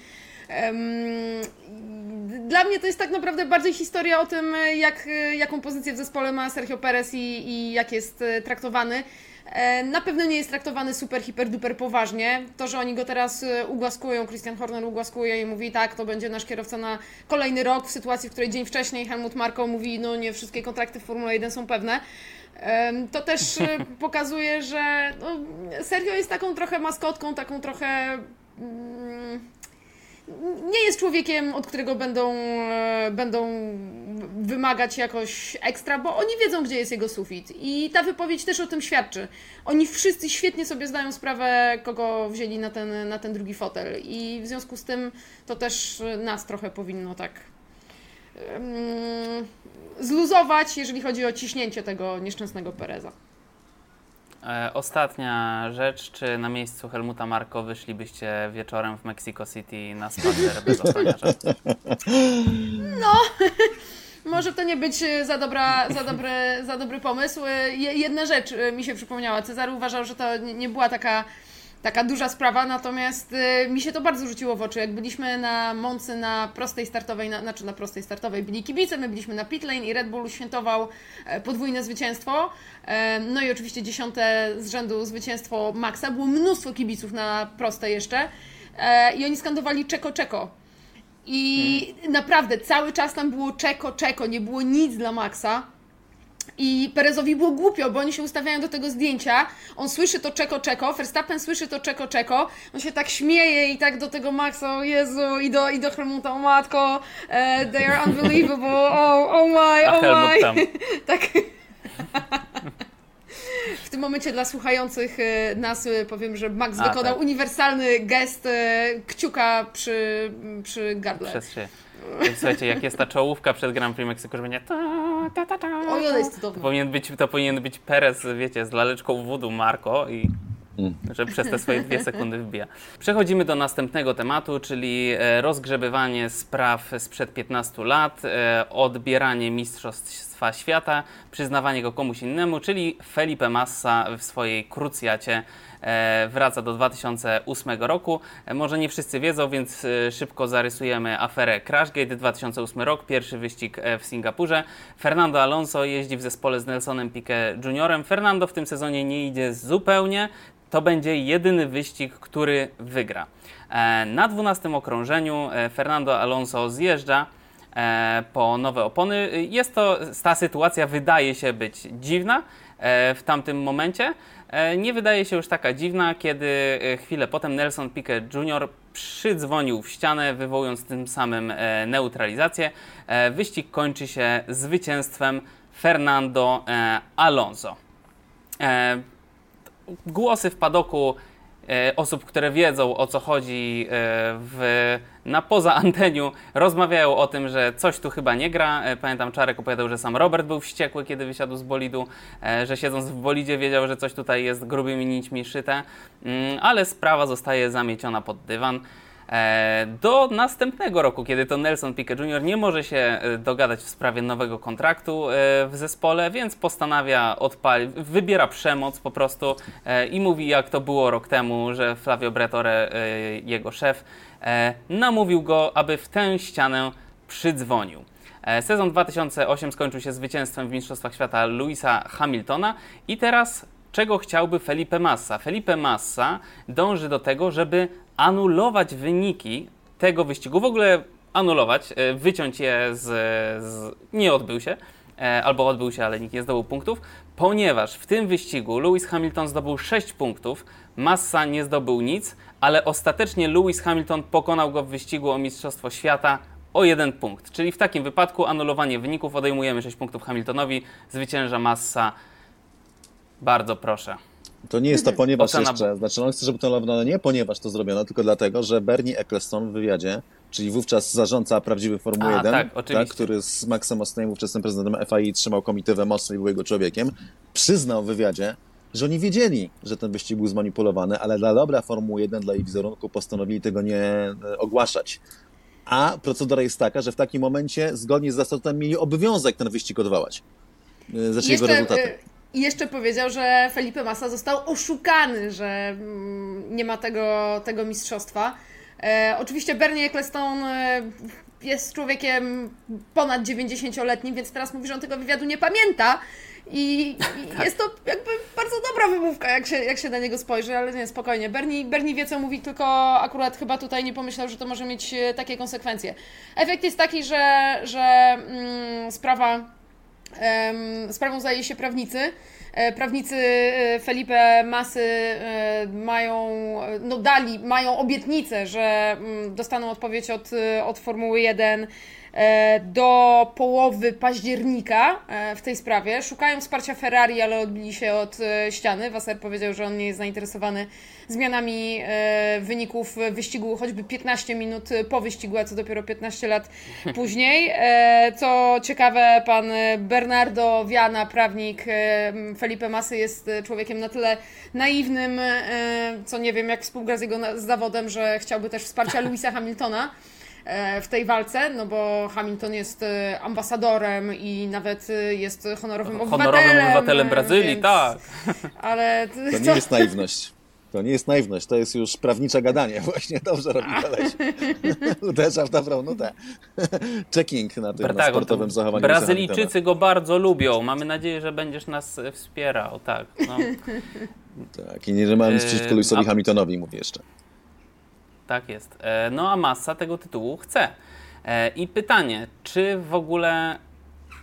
Dla mnie to jest tak naprawdę bardziej historia o tym, jak, jaką pozycję w zespole ma Sergio Perez i, i jak jest e, traktowany. E, Na pewno nie jest traktowany super, hiper, duper poważnie. To, że oni go teraz e, ugłaskują, Christian Horner ugłaskuje i mówi tak, to będzie nasz kierowca na kolejny rok, w sytuacji, w której dzień wcześniej Helmut Marko mówi, no nie wszystkie kontrakty w Formule 1 są pewne. To też e, pokazuje, że no, Sergio jest taką trochę maskotką, taką trochę... nie jest człowiekiem, od którego będą, e, będą wymagać jakoś ekstra, bo oni wiedzą, gdzie jest jego sufit. I ta wypowiedź też o tym świadczy. Oni wszyscy świetnie sobie zdają sprawę, kogo wzięli na ten, na ten drugi fotel. I w związku z tym to też nas trochę powinno tak em, zluzować, jeżeli chodzi o ciśnięcie tego nieszczęsnego Pereza. E, Ostatnia rzecz, czy na miejscu Helmuta Marko wyszlibyście wieczorem w Mexico City na spacer bez ochroniarza? Może to nie być e, za, dobra, za, dobry, za dobry pomysł. E, je- Jedna rzecz e, mi się przypomniała. Cezary uważał, że to nie była taka, taka duża sprawa, natomiast e, mi się to bardzo rzuciło w oczy. Jak byliśmy na Moncy na prostej startowej, na, znaczy na prostej startowej byli kibice, my byliśmy na pit lane i Red Bull świętował e, podwójne zwycięstwo. E, No i oczywiście dziesiąte z rzędu zwycięstwo Maxa. Było mnóstwo kibiców na prostej jeszcze. E, I oni skandowali czeko czeko. I naprawdę cały czas tam było czeko, czeko, nie było nic dla Maxa. I Perezowi było głupio, bo oni się ustawiają do tego zdjęcia. On słyszy to czeko, czeko, Verstappen słyszy to czeko, czeko. On się tak śmieje i tak do tego Maxa, o Jezu, i do, i do Helmuta, o matko, e, they are unbelievable, oh, oh my, oh my. tak. W tym momencie dla słuchających e, nas e, powiem, że Max A, wykonał tak. uniwersalny gest kciuka przy, przy gardle. Przez się. Słuchajcie, jak jest ta czołówka przed Grand Prix Meksyku, że będzie ta, ta, ta, ta, Oj, ona jest to cudowna. powinien być, to powinien być Perez, wiecie, z laleczką wodu Marco i Mm. Że przez te swoje dwie sekundy wbija. Przechodzimy do następnego tematu, czyli e, rozgrzebywanie spraw sprzed 15 lat, e, odbieranie Mistrzostwa Świata, przyznawanie go komuś innemu, czyli Felipe Massa w swojej krucjacie E, wraca do 2008 roku. E, może nie wszyscy wiedzą, więc e, szybko zarysujemy aferę Crashgate 2008 rok, pierwszy wyścig w Singapurze. Fernando Alonso jeździ w zespole z Nelsonem Piquet Juniorem. Fernando w tym sezonie nie idzie zupełnie. To będzie jedyny wyścig, który wygra. Na 12 okrążeniu Fernando Alonso zjeżdża po nowe opony. Jest to, ta sytuacja wydaje się być dziwna w tamtym momencie, E, nie wydaje się już taka dziwna, kiedy e, chwilę potem Nelson Piquet Jr. przydzwonił w ścianę, wywołując tym samym e, neutralizację. Wyścig kończy się zwycięstwem Fernando Alonso. Głosy w padoku E, osób, które wiedzą o co chodzi e, w, na poza anteniu, rozmawiają o tym, że coś tu chyba nie gra. E, pamiętam, Czarek opowiadał, że sam Robert był wściekły, kiedy wysiadł z bolidu, że siedząc w bolidzie wiedział, że coś tutaj jest grubymi nićmi szyte, mm, ale sprawa zostaje zamieciona pod dywan. E, do następnego roku, kiedy to Nelson Piquet Jr. nie może się e, dogadać w sprawie nowego kontraktu e, w zespole, więc postanawia odpalić, wybiera przemoc po prostu i mówi jak to było rok temu, że Flavio Bretore, jego szef, namówił go, aby w tę ścianę przydzwonił. Sezon 2008 skończył się zwycięstwem w Mistrzostwach Świata Louisa Hamiltona i teraz czego chciałby Felipe Massa? Felipe Massa dąży do tego, żeby anulować wyniki tego wyścigu, w ogóle anulować, e, wyciąć je z. z nie odbył się, e, albo odbył się, ale nikt nie zdobył punktów, ponieważ w tym wyścigu Lewis Hamilton zdobył 6 punktów, Massa nie zdobył nic, ale ostatecznie Lewis Hamilton pokonał go w wyścigu o Mistrzostwo Świata o jeden punkt. Czyli w takim wypadku anulowanie wyników odejmujemy 6 punktów Hamiltonowi, zwycięża Massa. Bardzo proszę. To nie jest to ponieważ Ocena... jeszcze, znaczy on chce, żeby to zrobiono nie ponieważ to zrobiono, tylko dlatego, że Bernie Eccleston w wywiadzie, czyli wówczas zarządca prawdziwy Formuły 1, tak, tak, który z Maxem Ostenem, ówczesnym prezydentem FIA trzymał komitywę mocno i był jego człowiekiem, przyznał w wywiadzie, że oni wiedzieli, że ten wyścig był zmanipulowany, ale dla dobra Formuły 1, dla jej wizerunku postanowili tego nie e, ogłaszać. A procedura jest taka, że w takim momencie, zgodnie z zasadami, mieli obowiązek ten wyścig odwołać. E, Zaczęli jego rezultaty. I jeszcze powiedział, że Felipe Massa został oszukany, że mm, nie ma tego, tego mistrzostwa. E, oczywiście Bernie Ecclestone e, jest człowiekiem ponad 90-letnim, więc teraz mówi, że on tego wywiadu nie pamięta. I, i tak. jest to jakby bardzo dobra wymówka, jak się, jak się na niego spojrzy, ale nie, spokojnie. Bernie, Bernie wie, co mówi, tylko akurat chyba tutaj nie pomyślał, że to może mieć e, takie konsekwencje. Efekt jest taki, że, że mm, sprawa Sprawą zajęli się prawnicy. E, prawnicy e, Felipe Masy e, mają, no dali, mają obietnicę, że mm, dostaną odpowiedź od, od Formuły 1 E, do połowy października e, w tej sprawie. Szukają wsparcia Ferrari, ale odbili się od e, ściany. Wasser powiedział, że on nie jest zainteresowany zmianami wyników wyścigu choćby 15 minut po wyścigu, a co dopiero 15 lat później. Co ciekawe, pan Bernardo Viana, prawnik Felipe Masy, jest człowiekiem na tyle naiwnym, co nie wiem, jak współgra z jego zawodem, że chciałby też wsparcia Louisa Hamiltona. E, w tej walce, no bo Hamilton jest e, ambasadorem i nawet e, jest honorowym obywatelem. Honorowym obywatelem Brazylii, więc... tak. Ale to nie jest naiwność. To nie jest naiwność, to jest już prawnicze gadanie. Właśnie dobrze robi koleś. Uderza w dobrą nutę. Checking na tym na sportowym zachowaniu. Brazylijczycy go bardzo lubią. Mamy nadzieję, że będziesz nas wspierał. Tak, no. tak i nie, że mam liczyć Lewisowi Hamiltonowi, mówię jeszcze. Tak jest. E, no a masa tego tytułu chce. E, I pytanie, czy w ogóle,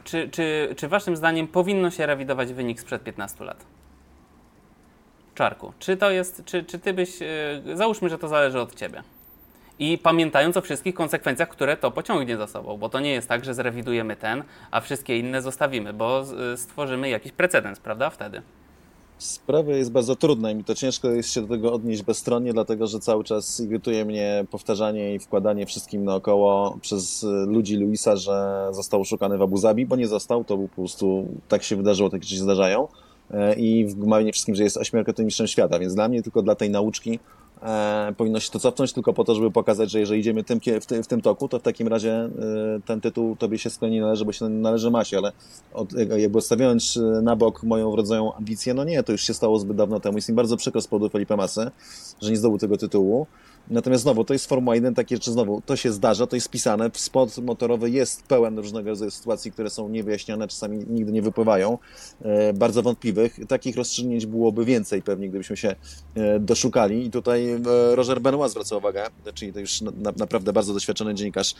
czy, czy, czy waszym zdaniem powinno się rewidować wynik sprzed 15 lat? Czarku, czy to jest, czy, czy ty byś, e, załóżmy, że to zależy od ciebie. I pamiętając o wszystkich konsekwencjach, które to pociągnie za sobą, bo to nie jest tak, że zrewidujemy ten, a wszystkie inne zostawimy, bo stworzymy jakiś precedens, prawda, wtedy. Sprawa jest bardzo trudna i mi to ciężko jest się do tego odnieść bezstronnie, dlatego że cały czas irytuje mnie powtarzanie i wkładanie wszystkim naokoło przez ludzi Luisa, że został oszukany w Abu Zabi, bo nie został, to po prostu tak się wydarzyło, takie rzeczy się zdarzają. e, i wmawianie wszystkim, że jest mistrzem świata, więc dla mnie tylko dla tej nauczki e, powinno się to cofnąć tylko po to, żeby pokazać, że jeżeli idziemy tym, w, w tym toku, to w takim razie e, ten tytuł tobie się skoro nie należy, bo się należy Masie, ale od, jakby odstawiając e, na bok moją wrodzoną ambicję, no nie, to już się stało zbyt dawno temu. Jest mi bardzo przykro z powodu Felipe Masy, że nie zdobył tego tytułu. Natomiast znowu, to jest Formuła 1, takie znowu, to się zdarza, to jest pisane, sport motorowy jest pełen różnego rodzaju sytuacji, które są niewyjaśnione, czasami nigdy nie wypływają, e, bardzo wątpliwych. Takich rozstrzygnięć byłoby więcej pewnie, gdybyśmy się e, doszukali i tutaj e, Roger Benoit zwraca uwagę, czyli to już na, naprawdę bardzo doświadczony dziennikarz,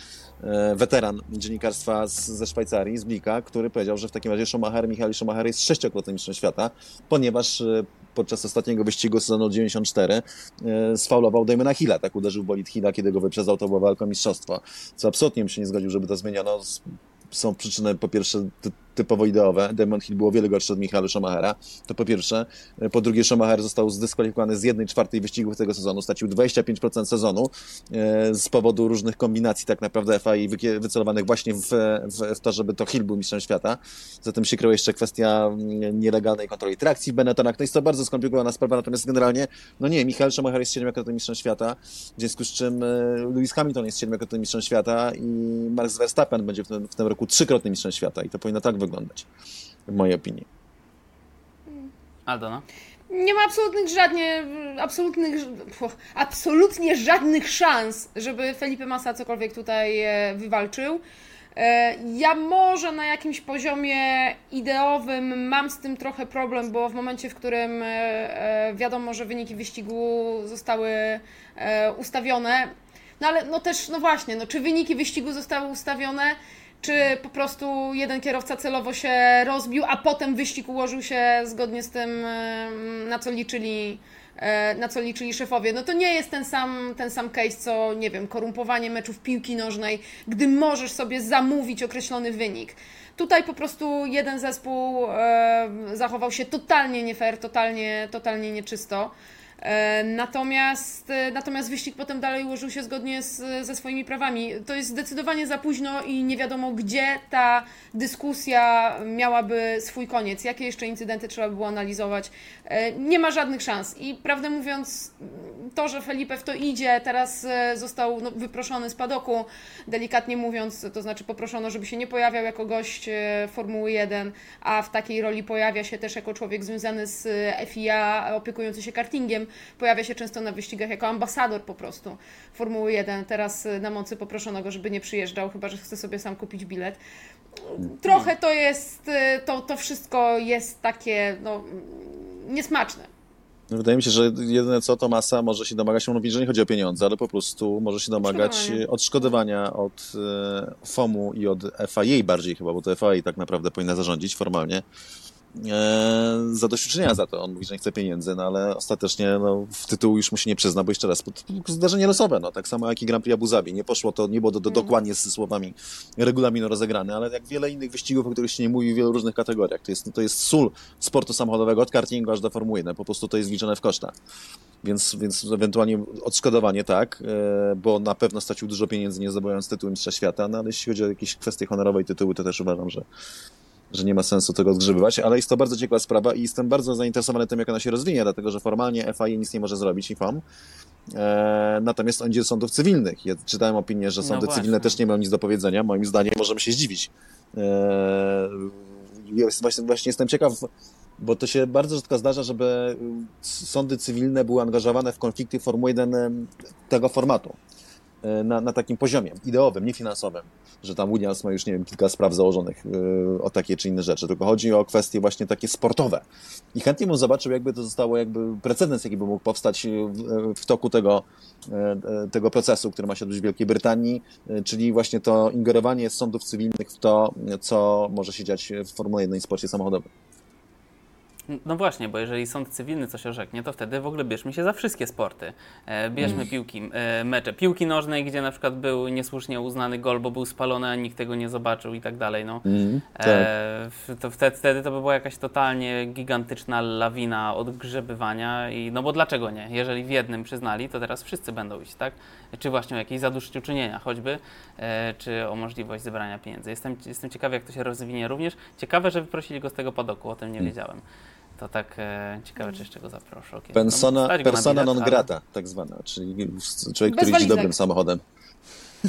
weteran dziennikarstwa z, ze Szwajcarii, z Blika, który powiedział, że w takim razie Schumacher, Michael Schumacher jest sześciokrotnym mistrzem świata, ponieważ podczas ostatniego wyścigu sezonu 94 e, sfaulował Damona Hilla, tak uderzył bolid Hilla, kiedy go wyprzedzał, to była walka o mistrzostwo, co absolutnie bym się nie zgodził, żeby to zmieniono. Są przyczyny po pierwsze typowo ideowe. Damon Hill było wiele gorszy od Michaela Schumachera. To po pierwsze. Po drugie, Schumacher został zdyskwalifikowany z jednej czwartej wyścigów tego sezonu. Stracił 25% sezonu e, z powodu różnych kombinacji tak naprawdę FAI wycelowanych właśnie w, w, w, to, żeby to Hill był mistrzem świata. Zatem się kryła jeszcze kwestia mm, nielegalnej kontroli trakcji w Benettonach. No jest to bardzo skomplikowana sprawa, natomiast generalnie, no nie, Michael Schumacher jest siedmiokrotnym mistrzem świata, w związku z czym e, Lewis Hamilton jest siedmiokrotnym mistrzem świata i Max Verstappen będzie w tym, w tym roku trzykrotnym mistrzem świata i to powinno tak wyglądać wyglądać, w mojej opinii. Aldona? Nie ma absolutnych żadnie, absolutnych, absolutnie żadnych szans, żeby Felipe Massa cokolwiek tutaj e, wywalczył. E, ja może na jakimś poziomie ideowym mam z tym trochę problem, bo w momencie, w którym e, wiadomo, że wyniki wyścigu zostały ustawione, no ale no też, no właśnie, no czy wyniki wyścigu zostały ustawione, czy po prostu jeden kierowca celowo się rozbił, a potem wyścig ułożył się zgodnie z tym, na co liczyli, e, na co liczyli szefowie. No to nie jest ten sam, ten sam case, co, nie wiem, korumpowanie meczów piłki nożnej, gdy możesz sobie zamówić określony wynik. Tutaj po prostu jeden zespół zachował się totalnie nie fair, totalnie, totalnie nieczysto. E, natomiast, e, natomiast wyścig potem dalej ułożył się zgodnie z, ze swoimi prawami. To jest zdecydowanie za późno i nie wiadomo, gdzie ta dyskusja miałaby swój koniec. Jakie jeszcze incydenty trzeba by było analizować. E, nie ma żadnych szans. I prawdę mówiąc, to, że Felipe w to idzie, teraz został no, wyproszony z padoku, delikatnie mówiąc, to znaczy poproszono, żeby się nie pojawiał jako gość Formuły 1, a w takiej roli pojawia się też jako człowiek związany z FIA, opiekujący się kartingiem pojawia się często na wyścigach jako ambasador po prostu Formuły 1. Teraz y, na mocy poproszono go, żeby nie przyjeżdżał, chyba że chce sobie sam kupić bilet. Trochę to jest, y, to, to wszystko jest takie no, niesmaczne. No, wydaje mi się, że jedyne co to masa może się domagać, on mówi, że nie chodzi o pieniądze, ale po prostu może się domagać odszkodowania, od e, FOMU i od FIA bardziej chyba, bo to FIA tak naprawdę powinna zarządzić formalnie zadośćuczynienia za to. On mówi, że nie chce pieniędzy, no ale ostatecznie no, w tytuł już mu się nie przyzna, bo jeszcze raz, zdarzenie losowe, no, tak samo jak i Grand Prix Abu Zabi. Nie poszło to, nie było do, mhm. dokładnie z słowami regulaminu rozegrane, ale jak wiele innych wyścigów, o których się nie mówi w wielu różnych kategoriach. To jest, to jest sól sportu samochodowego od kartingu aż do Formuły 1. Po prostu to jest liczone w koszta. Więc, więc ewentualnie odszkodowanie tak, e, bo na pewno stracił dużo pieniędzy nie zdobywając tytułu mistrza świata, no ale jeśli chodzi o jakieś kwestie honorowe i tytuły, to też uważam, że że nie ma sensu tego zgrzybywać, ale jest to bardzo ciekawa sprawa i jestem bardzo zainteresowany tym, jak ona się rozwinie, dlatego że formalnie FIA nic nie może zrobić, IFAM, e, natomiast on idzie do sądów cywilnych. Ja czytałem opinię, że sądy no cywilne też nie mają nic do powiedzenia. Moim zdaniem możemy się zdziwić. E, właśnie, właśnie jestem ciekaw, bo to się bardzo rzadko zdarza, żeby sądy cywilne były angażowane w konflikty Formuły 1 tego formatu. E, na, na takim poziomie ideowym, nie finansowym, że tam Williams ma już, nie wiem, kilka spraw założonych yy, o takie czy inne rzeczy, tylko chodzi o kwestie właśnie takie sportowe. I chętnie bym zobaczył, jakby to zostało jakby precedens, jaki by mógł powstać w, w toku tego, tego procesu, który ma się odbyć w Wielkiej Brytanii, czyli właśnie to ingerowanie sądów cywilnych w to, co może się dziać w Formule 1 i sporcie samochodowym. No właśnie, bo jeżeli sąd cywilny coś orzeknie, to wtedy w ogóle bierzmy się za wszystkie sporty. E, bierzmy mm. piłki, e, mecze piłki nożnej, gdzie na przykład był niesłusznie uznany gol, bo był spalony, a nikt tego nie zobaczył i tak dalej. No. Mm, tak. e, to wtedy, wtedy to by była jakaś totalnie gigantyczna lawina odgrzebywania i no bo dlaczego nie? Jeżeli w jednym przyznali, to teraz wszyscy będą iść, tak? Czy właśnie o jakieś zadośćuczynienia choćby, e, czy o możliwość zebrania pieniędzy. Jestem, jestem ciekawy, jak to się rozwinie również. Ciekawe, że wyprosili go z tego podoku, o tym nie mm. wiedziałem. To tak e, ciekawe, czy jeszcze go zaproszę. Okay. Persona, na persona bilet, non ale- grata, tak zwana, czyli człowiek, Bez który jeździ dobrym samochodem.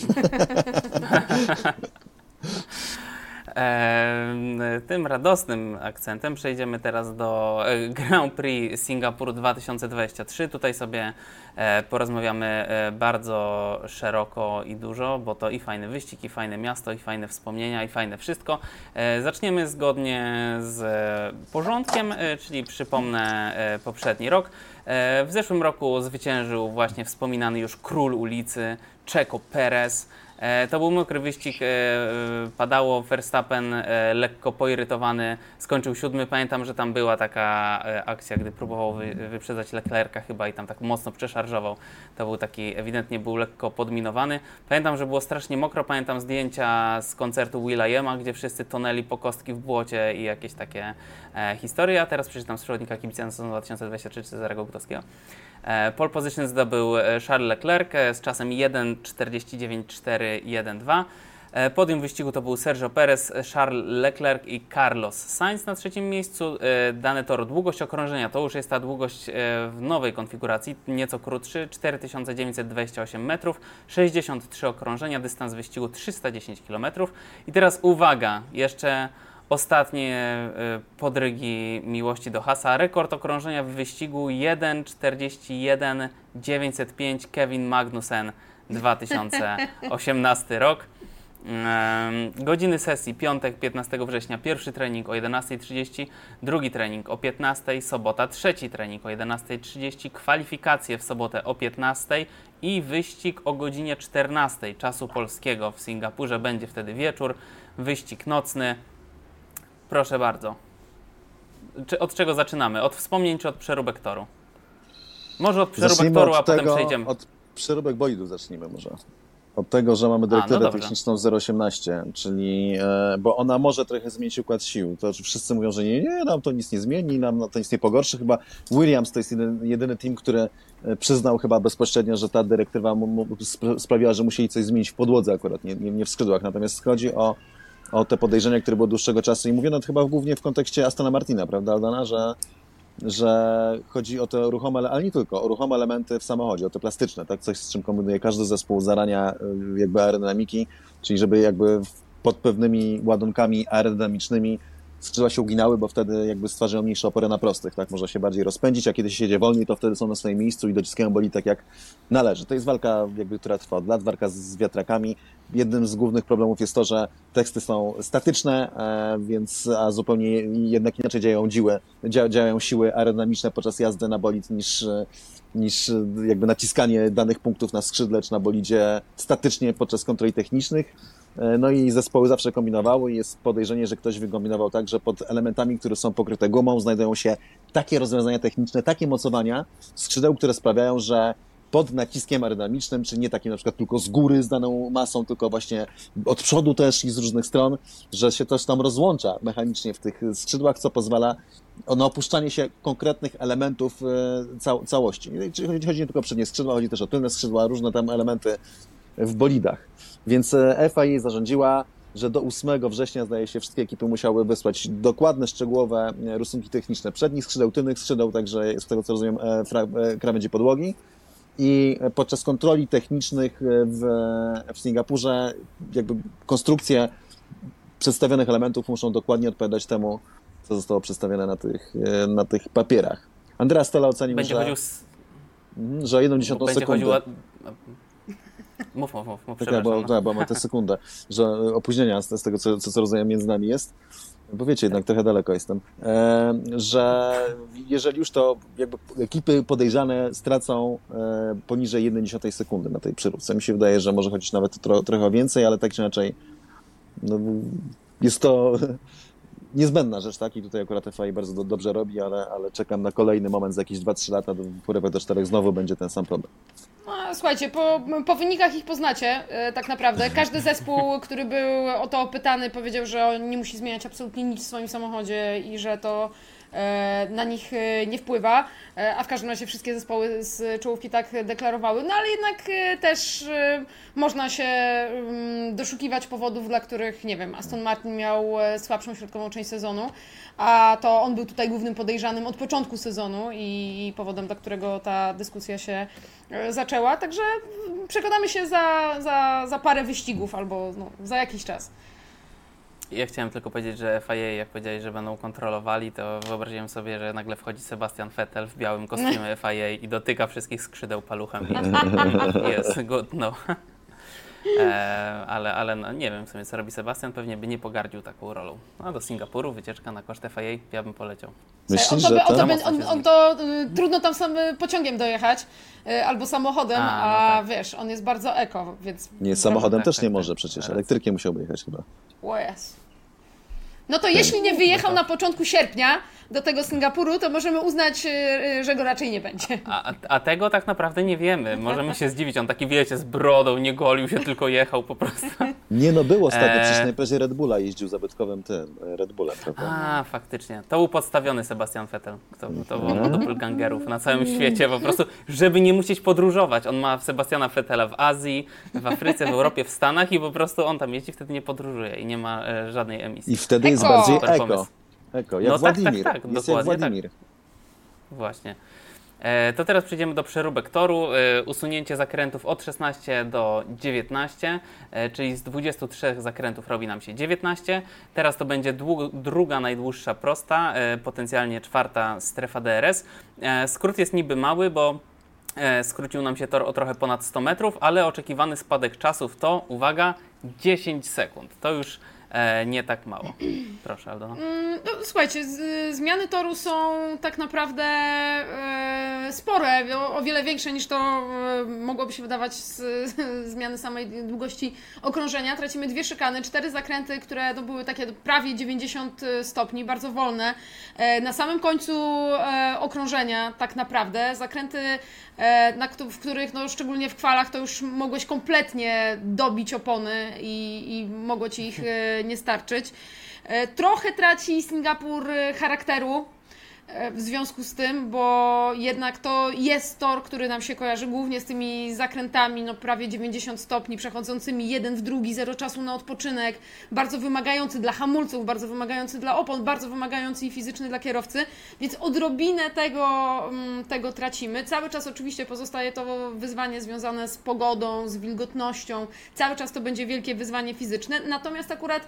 Em, Tym radosnym akcentem przejdziemy teraz do e, Grand Prix Singapuru 2023. Tutaj sobie e, porozmawiamy e, bardzo szeroko i dużo, bo to i fajny wyścig, i fajne miasto, i fajne wspomnienia, i fajne wszystko. E, Zaczniemy zgodnie z e, porządkiem, e, czyli przypomnę e, poprzedni rok. E, W zeszłym roku zwyciężył właśnie wspominany już król ulicy Checo Perez. E, To był mokry wyścig, e, e, padało, Verstappen lekko poirytowany, skończył siódmy. Pamiętam, że tam była taka akcja, gdy próbował wy, wyprzedzać Leclerca chyba i tam tak mocno przeszarżował. To był taki, ewidentnie był lekko podminowany. Pamiętam, że było strasznie mokro, pamiętam zdjęcia z koncertu Willa Yema, gdzie wszyscy tonęli po kostki w błocie i jakieś takie historie. A teraz przeczytam z przewodnika kibica na sezon 2023 Cezarego Gutowskiego. E, Pole position zdobył e, Charles Leclerc e, z czasem 1.49.4.1.2. E, Podium wyścigu to był Sergio Perez, Charles Leclerc i Carlos Sainz na trzecim miejscu. Dane toru, długość okrążenia to już jest ta długość w nowej konfiguracji, nieco krótszy, 4928 metrów, 63 okrążenia, dystans wyścigu 310 km. I teraz uwaga, jeszcze ostatnie e, podrygi miłości do Hasa. Rekord okrążenia w wyścigu 1.41.905 Kevin Magnussen 2018 rok. Godziny sesji piątek 15 września, pierwszy trening o 11.30, drugi trening o 15.00, sobota trzeci trening o 11.30, kwalifikacje w sobotę o 15.00 i wyścig o godzinie 14.00 czasu polskiego w Singapurze. Będzie wtedy wieczór, wyścig nocny. Proszę bardzo. Czy, od czego zaczynamy? Od wspomnień czy od przeróbek toru? Może od przeróbek Zacznijmy toru, od a potem tego, przejdziemy. Od przeróbek bolidu zacznijmy może. Od tego, że mamy no dyrektywę dobra. techniczną 018, czyli, e, bo ona może trochę zmienić układ sił. To znaczy wszyscy mówią, że nie, nie, nam to nic nie zmieni, nam to nic nie pogorszy. Chyba Williams to jest jedyny, jedyny team, który e, przyznał chyba bezpośrednio, że ta dyrektywa sprawiła, że musieli coś zmienić w podłodze akurat, nie, nie, nie w skrzydłach. Natomiast chodzi o, o te podejrzenia, które były od dłuższego czasu. I mówiono to chyba głównie w kontekście Astona Martina, prawda, Aldana, że że chodzi o te ruchome, ale nie tylko, o ruchome elementy w samochodzie, o te plastyczne, tak, coś z czym kombinuje każdy zespół zarania y, jakby aerodynamiki, czyli żeby jakby pod pewnymi ładunkami aerodynamicznymi skrzydła się uginały, bo wtedy jakby stwarzają mniejsze opory na prostych, tak, można się bardziej rozpędzić, a kiedy się jedzie wolniej, to wtedy są na swoim miejscu i dociskają boli tak jak należy. To jest walka, jakby, która trwa od lat, walka z, wiatrakami. Jednym z głównych problemów jest to, że teksty są statyczne, e, więc a zupełnie jednak inaczej działają dziły, dzia, działają siły aerodynamiczne podczas jazdy na bolid niż, niż jakby naciskanie danych punktów na skrzydle czy na bolidzie statycznie podczas kontroli technicznych. E, No i zespoły zawsze kombinowały jest podejrzenie, że ktoś wykombinował tak, że pod elementami, które są pokryte gumą, znajdują się takie rozwiązania techniczne, takie mocowania skrzydeł, które sprawiają, że pod naciskiem aerodynamicznym, czy nie takim na przykład tylko z góry z daną masą, tylko właśnie od przodu też i z różnych stron, że się też tam rozłącza mechanicznie w tych skrzydłach, co pozwala na opuszczanie się konkretnych elementów e, cał całości. Chodzi nie tylko o przednie skrzydła, chodzi też o tylne skrzydła, różne tam elementy w bolidach. Więc e, FIA zarządziła, że do 8 września, zdaje się, wszystkie ekipy musiały wysłać dokładne, szczegółowe e, rysunki techniczne przednich skrzydeł, tylnych skrzydeł, także z tego co rozumiem, e, krawędzi podłogi. I podczas kontroli technicznych w, w Singapurze, jakby konstrukcje przedstawionych elementów muszą dokładnie odpowiadać temu, co zostało przedstawione na tych, na tych papierach. Andrea Stella ocenił, Będzie że, chodził z, Mhm, że 1 dziesiątą sekundy. chodziło... Mów, mów, mów, mów Tak, bo, no. tak, bo ma tę sekundę, że opóźnienia z, z tego, co, co, rozumiem, między nami jest. Bo wiecie, jednak trochę daleko jestem. E, że jeżeli już to jakby ekipy podejrzane stracą e, poniżej 1,1 sekundy na tej przyróbce. Mi się wydaje, że może chodzić nawet tro, trochę więcej, ale tak czy inaczej no, jest to niezbędna rzecz, tak? I tutaj akurat FAI bardzo do, dobrze robi, ale, ale czekam na kolejny moment za jakieś 2-3 lata, do porywek do czterech znowu będzie ten sam problem. No, słuchajcie, po, po wynikach ich poznacie, e, tak naprawdę. Każdy zespół, który był o to pytany, powiedział, że on nie musi zmieniać absolutnie nic w swoim samochodzie i że to na nich e, nie wpływa, e, a w każdym razie wszystkie zespoły z czołówki tak deklarowały, no ale jednak e, też e, można się mm, doszukiwać powodów, dla których, nie wiem, Aston Martin miał e, słabszą środkową część sezonu, a to on był tutaj głównym podejrzanym od początku sezonu i powodem, dla którego ta dyskusja się e, zaczęła, także mm, przekonamy się za, za, za parę wyścigów albo no, za jakiś czas. Ja chciałem tylko powiedzieć, że FIA, jak powiedzieli, że będą kontrolowali, to wyobraziłem sobie, że nagle wchodzi Sebastian Vettel w białym kostiumie FIA i dotyka wszystkich skrzydeł paluchem. Jest good, no. E, ale ale no, nie wiem w sumie, co robi Sebastian. Pewnie by nie pogardził taką rolą. No, do Singapuru, wycieczka na koszt FIA, ja bym poleciał. Myślisz, on to, że by- on, to, by- on, on to y, trudno tam sam y, pociągiem dojechać y, albo samochodem, A, a, no tak. wiesz, on jest bardzo eko, więc. Nie, samochodem tak, też tak, nie tak. może przecież, elektrykiem musiałby jechać chyba. O jest. No to jeśli nie wyjechał na początku sierpnia do tego Singapuru, to możemy uznać, y, że go raczej nie będzie. A, a- a tego tak naprawdę nie wiemy. Możemy się zdziwić. On taki, wiecie, z brodą, nie golił się, tylko jechał po prostu. Nie no, był ostatnio, Eee. przecież na imprezie Red Bulla jeździł zabytkowym tym, e, Red Bullem, prawda? A, faktycznie. To był podstawiony Sebastian Vettel. To, to było doppelgangerów na całym świecie po prostu, żeby nie musieć podróżować. On ma Sebastiana Vettela w Azji, w Afryce, w Europie, w Stanach i po prostu on tam jeździ, wtedy nie podróżuje i nie ma e, żadnej emisji. I wtedy jest Eko. bardziej eko. Eko, jak No tak, tak, Władimir. tak, jest jak dokładnie tak. Władimir. Właśnie. E, To teraz przejdziemy do przeróbek toru. E, Usunięcie zakrętów od 16 do 19, e, czyli z 23 zakrętów robi nam się 19. Teraz to będzie druga najdłuższa prosta, potencjalnie czwarta strefa DRS. Skrót jest niby mały, bo skrócił nam się tor o trochę ponad 100 metrów, ale oczekiwany spadek czasów to, uwaga, 10 sekund. To już nie tak mało. Proszę, Aldona. Mm, No, słuchajcie, z, zmiany toru są tak naprawdę e, spore, o, o wiele większe niż to e, mogłoby się wydawać z, zmiany samej długości okrążenia. Tracimy dwie szykany, cztery zakręty, które to były takie prawie 90 stopni, bardzo wolne. E, na samym końcu e, okrążenia tak naprawdę zakręty, e, na, któ- w których no, szczególnie w kwalach to już mogłeś kompletnie dobić opony i, i mogło Ci ich e, nie starczyć. E, Trochę traci Singapur e, charakteru e, w związku z tym, bo jednak to jest tor, który nam się kojarzy głównie z tymi zakrętami, no prawie 90 stopni, przechodzącymi jeden w drugi, zero czasu na odpoczynek, bardzo wymagający dla hamulców, bardzo wymagający dla opon, bardzo wymagający i fizyczny dla kierowcy, więc odrobinę tego, mm, tego tracimy. Cały czas oczywiście pozostaje to wyzwanie związane z pogodą, z wilgotnością, cały czas to będzie wielkie wyzwanie fizyczne, natomiast akurat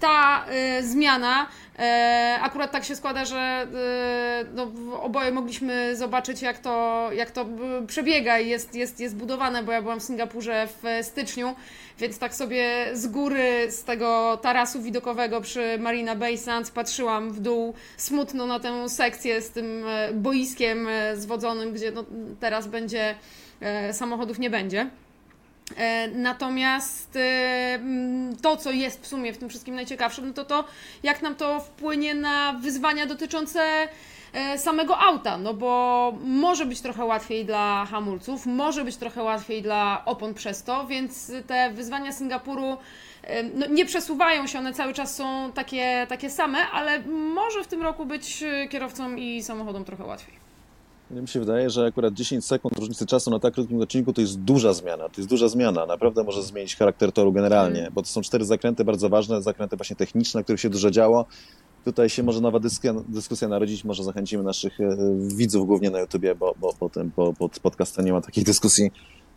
ta y, zmiana, e, akurat tak się składa, że y, no, oboje mogliśmy zobaczyć, jak to, jak to y, przebiega i jest, jest, jest budowane, bo ja byłam w Singapurze w styczniu, więc tak sobie z góry, z tego tarasu widokowego przy Marina Bay Sands patrzyłam w dół smutno na tę sekcję z tym e, boiskiem e, zwodzonym, gdzie no, teraz będzie, e, samochodów nie będzie. E, Natomiast e, mm, to, co jest w sumie w tym wszystkim najciekawsze, no to to, jak nam to wpłynie na wyzwania dotyczące e, samego auta, no bo może być trochę łatwiej dla hamulców, może być trochę łatwiej dla opon przez to, więc te wyzwania Singapuru no, nie przesuwają się, one cały czas są takie, takie same, ale może w tym roku być kierowcom i samochodom trochę łatwiej. Mnie mi się wydaje, że akurat 10 sekund różnicy czasu na tak krótkim odcinku to jest duża zmiana. To jest duża zmiana. Naprawdę może zmienić charakter toru generalnie, Mm. bo to są cztery zakręty bardzo ważne, zakręty właśnie techniczne, na których się dużo działo. Tutaj się może nowa dyskusja, dyskusja narodzić, może zachęcimy naszych e, widzów głównie na YouTubie, bo, bo, ten, po, pod podcastem nie ma takiej dyskusji.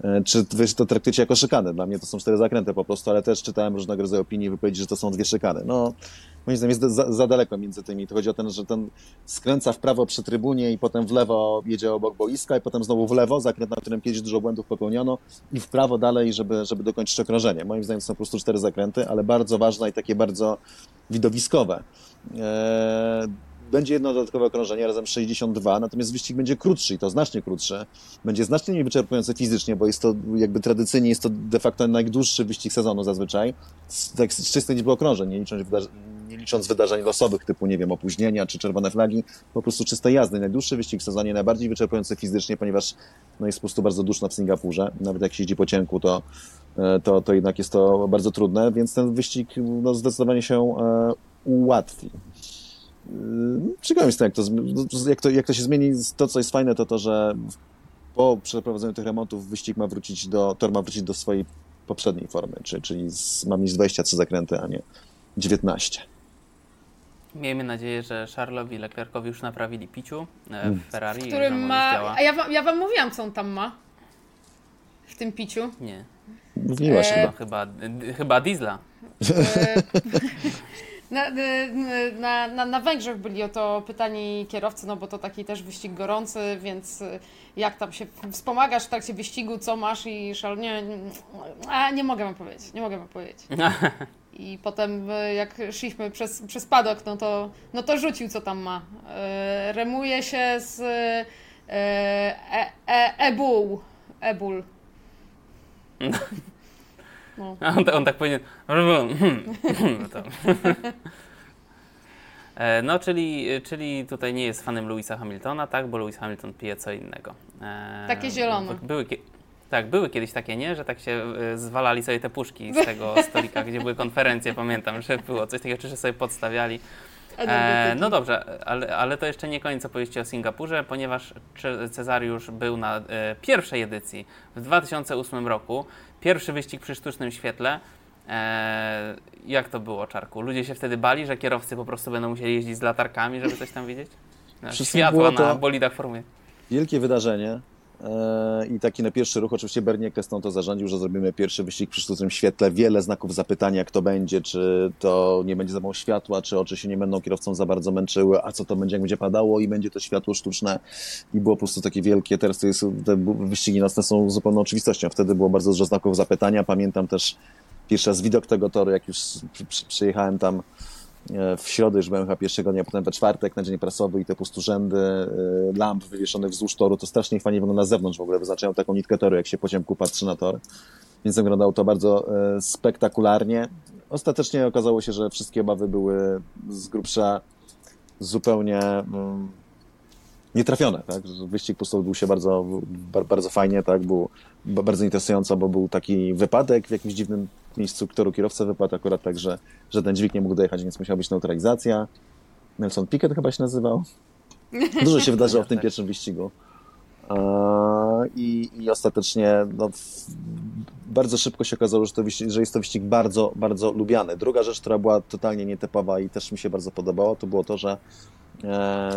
E, Czy wy to traktujecie jako szykanę? Dla mnie to są cztery zakręty po prostu, ale też czytałem różnego rodzaju opinie i wypowiedzi, że to są dwie szykany. No, moim zdaniem jest za, za daleko między tymi. To chodzi o ten, że ten skręca w prawo przy trybunie i potem w lewo jedzie obok boiska i potem znowu w lewo, zakręt, na którym kiedyś dużo błędów popełniono i w prawo dalej, żeby, żeby dokończyć okrążenie. Moim zdaniem to są po prostu cztery zakręty, ale bardzo ważne i takie bardzo widowiskowe. Eee, będzie jedno dodatkowe okrążenie, razem 62, natomiast wyścig będzie krótszy i to znacznie krótszy. Będzie znacznie mniej wyczerpujący fizycznie, bo jest to jakby tradycyjnie jest to de facto najdłuższy wyścig sezonu zazwyczaj, z, tak z czystej liczby okrążeń, nie licząc, wydarzeń, nie licząc wydarzeń losowych typu, nie wiem, opóźnienia czy czerwone flagi, po prostu czystej jazdy. Najdłuższy wyścig w sezonie, najbardziej wyczerpujący fizycznie, ponieważ no, jest po prostu bardzo duszno w Singapurze. Nawet jak się jeździ po cienku, to, e, to, to jednak jest to bardzo trudne, więc ten wyścig no, zdecydowanie się e, ułatwi. Ciekawe jestem, jak to, zm- jak, to, jak to się zmieni. To, co jest fajne, to to, że po przeprowadzeniu tych remontów wyścig ma wrócić do, tor ma wrócić do swojej poprzedniej formy, czyli, czyli z, ma mieć 23 zakręty, a nie 19. Miejmy nadzieję, że Charlesowi i Leclercowi już naprawili piciu e, w Ferrari. i że Którym ma. działa. A ja wam, ja wam mówiłam, co on tam ma. W tym piciu. Nie, Mówiłaś E, chyba. chyba, diesla. E, Na, na, na, na Węgrzech byli o to pytani kierowcy, no bo to taki też wyścig gorący, więc e, jak tam się wspomagasz w trakcie wyścigu, co masz i szal... Nie, a, nie mogę wam powiedzieć, nie mogę wam powiedzieć. I potem e, jak szliśmy przez, przez padok, no to, no to rzucił co tam ma. E, remuje się z e, e, e, Ebul. Ebul. No. A on, on tak powinien. No to- E, No, czyli, czyli tutaj nie jest fanem Louisa Hamiltona, tak? Bo Lewis Hamilton pije co innego. Takie zielone. Były, kie- tak, były kiedyś takie, nie? Że tak się e, zwalali sobie te puszki z tego stolika, gdzie były konferencje, pamiętam, że było coś takiego, czy że sobie podstawiali. E, no dobrze, ale, ale to jeszcze nie koniec opowieści o Singapurze, ponieważ Cezariusz był na e, pierwszej edycji w 2008 roku. Pierwszy wyścig przy sztucznym świetle. E, jak to było, Czarku? Ludzie się wtedy bali, że kierowcy po prostu będą musieli jeździć z latarkami, żeby coś tam widzieć? Wszystkim Światła na bolidach Formuły. Wielkie wydarzenie. E, I taki na pierwszy ruch oczywiście Bernie Ecclestone to zarządził, że zrobimy pierwszy wyścig przy sztucznym świetle. Wiele znaków zapytania, kto będzie, czy to nie będzie za mało światła, czy oczy się nie będą kierowcom za bardzo męczyły, a co to będzie, jak będzie padało i będzie to światło sztuczne. I było po prostu takie wielkie, teraz to jest, te wyścigi nocne są zupełną oczywistością. Wtedy było bardzo dużo znaków zapytania. Pamiętam też pierwszy raz widok tego toru, jak już przy, przy, przyjechałem tam w środę, już byłem chyba pierwszego dnia, potem we czwartek na dzień prasowy i te po prostu rzędy e, lamp wywieszonych wzdłuż toru, to strasznie fajnie wygląda z zewnątrz w ogóle, wyznaczają taką nitkę toru, jak się po ciemku patrzy na tor. Więc wyglądało to bardzo e, spektakularnie. Ostatecznie okazało się, że wszystkie obawy były z grubsza zupełnie mm, nietrafione, tak? Wyścig po prostu odbył się bardzo, bar- bardzo fajnie, tak? Był ba- bardzo interesująco, bo był taki wypadek w jakimś dziwnym miejscu, toru kierowca wypadł akurat tak, że, że ten dźwig nie mógł dojechać, więc musiała być neutralizacja. Nelson Piquet chyba się nazywał. Dużo się wydarzyło w tym pierwszym wyścigu. I, i ostatecznie no, bardzo szybko się okazało, że, to wyścig, że jest to wyścig bardzo, bardzo lubiany. Druga rzecz, która była totalnie nietypowa i też mi się bardzo podobała, to było to, że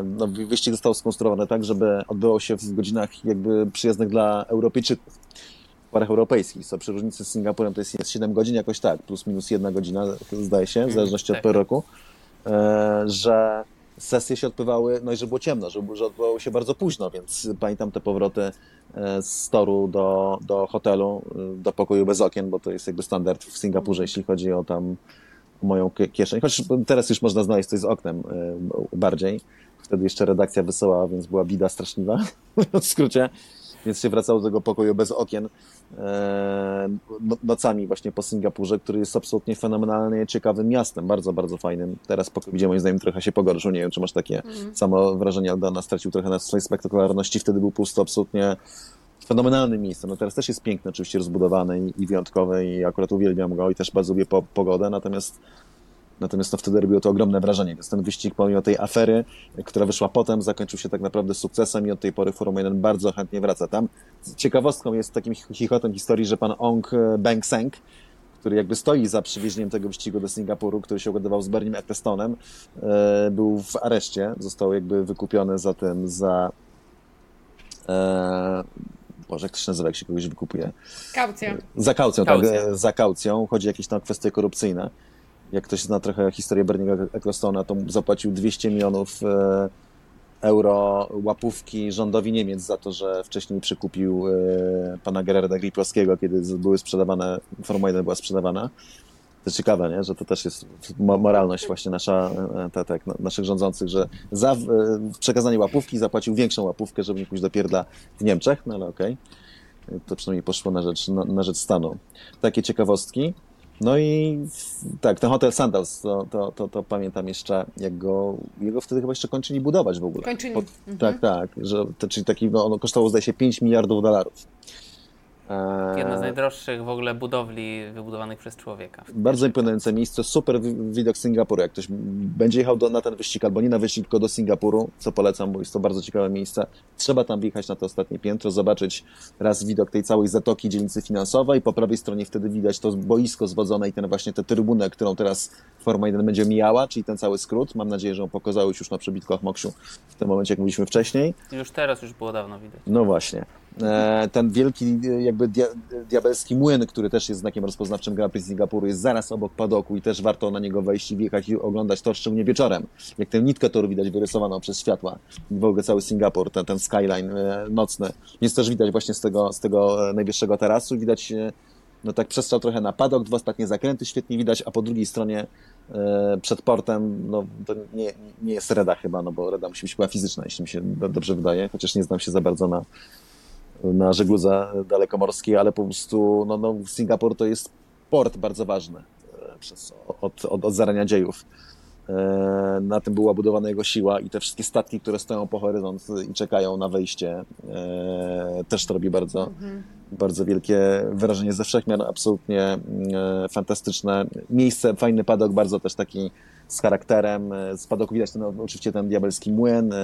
no, wyścig został skonstruowany tak, żeby odbywał się w godzinach jakby przyjaznych dla Europejczyków. W parach europejskich, co przy różnicy z Singapurem to jest, jest 7 godzin jakoś tak, plus minus jedna godzina, zdaje się, w zależności od tak. pory roku, e, że sesje się odbywały, no i że było ciemno, że, że odbywało się bardzo późno, więc pamiętam te powroty e, z toru do, do hotelu, e, do pokoju bez okien, bo to jest jakby standard w Singapurze, jeśli chodzi o tam moją kie- kieszeń. Choć teraz już można znaleźć coś z oknem e, bardziej. Wtedy jeszcze redakcja wysyłała, więc była bida straszliwa, w skrócie. Więc się wracało do tego pokoju bez okien e, no- nocami właśnie po Singapurze, który jest absolutnie fenomenalnie ciekawym miastem, bardzo, bardzo fajnym. Teraz pokój, gdzie moim zdaniem trochę się pogorszył, nie wiem, czy masz takie samo wrażenie, Aldana stracił trochę na swojej spektakularności, wtedy był pusto absolutnie fenomenalnym miejscem. No teraz też jest piękny, oczywiście rozbudowany i, i wyjątkowy i akurat uwielbiam go i też bardzo lubię po, pogodę, natomiast Natomiast no, wtedy robiło to ogromne wrażenie, więc ten wyścig pomimo tej afery, która wyszła potem, zakończył się tak naprawdę sukcesem i od tej pory Formuła 1 bardzo chętnie wraca tam. Ciekawostką jest takim chichotem historii, że pan Ong Beng Seng, który jakby stoi za przywiezieniem tego wyścigu do Singapuru, który się ugadywał z Bernim Ecclestone'em, e, był w areszcie, został jakby wykupiony za tym, za e, Boże, jak to się nazywa, jak się kogoś wykupuje? Kaucja. Za kaucją, tak, Kaucja. e, za kaucją. Chodzi o jakieś tam kwestie korupcyjne. Jak ktoś zna trochę historię Berniego Ecclestona, to zapłacił 200 milionów e, euro łapówki rządowi Niemiec za to, że wcześniej przekupił e, pana Gerarda Griplowskiego, kiedy były sprzedawane, Formuła 1 była sprzedawana. To ciekawe, nie? że to też jest mo- moralność właśnie nasza, e, ta, tak, no, naszych rządzących, że za e, przekazanie łapówki zapłacił większą łapówkę, żeby nie pójść do pierdla w Niemczech, no ale okej. To przynajmniej poszło na rzecz, na, na rzecz stanu. Takie ciekawostki. No i tak, ten hotel Sandals, to, to, to, to pamiętam jeszcze, jak go, jego wtedy chyba jeszcze kończyli budować w ogóle. Kończyli. Po- Mhm. Tak, tak, że, to, czyli taki, no, ono kosztowało zdaje się 5 miliardów dolarów. Jedna z najdroższych w ogóle budowli wybudowanych przez człowieka. Bardzo imponujące miejsce, super widok Singapuru. Jak ktoś będzie jechał do, na ten wyścig, albo nie na wyścig, tylko do Singapuru, co polecam, bo jest to bardzo ciekawe miejsce. Trzeba tam wjechać na to ostatnie piętro, zobaczyć raz widok tej całej zatoki dzielnicy finansowej. Po prawej stronie wtedy widać to boisko zwodzone i ten właśnie tę trybunę, którą teraz Forma 1 będzie mijała, czyli ten cały skrót. Mam nadzieję, że ją pokazałeś już na przebitku Moksiu w tym momencie, jak mówiliśmy wcześniej. Już teraz już było dawno widać. No właśnie. E, ten wielki jakby dia, diabelski młyn, który też jest znakiem rozpoznawczym Grand Prix Singapuru, jest zaraz obok padoku i też warto na niego wejść i wjechać i oglądać to, szczególnie wieczorem. Jak tę nitkę toru widać wyrysowaną przez światła. W ogóle cały Singapur, ten, ten skyline e, nocny. Jest też widać właśnie z tego, z tego najwyższego tarasu. Widać no tak przestrzał trochę na padok, dwa ostatnie zakręty świetnie widać, a po drugiej stronie przed portem, no to nie, nie jest reda chyba, no bo reda musi być chyba fizyczna, jeśli mi się dobrze wydaje, chociaż nie znam się za bardzo na, na żegludze dalekomorskiej, ale po prostu no, no, Singapur to jest port bardzo ważny e, przez, od, od, od zarania dziejów. E, na tym była budowana jego siła i te wszystkie statki, które stoją po horyzont i czekają na wejście, e, też to robi bardzo, mhm. Bardzo wielkie wrażenie ze wszechmiar, absolutnie fantastyczne miejsce, fajny padok, bardzo też taki z charakterem. Z padoku widać ten, oczywiście ten diabelski młyn,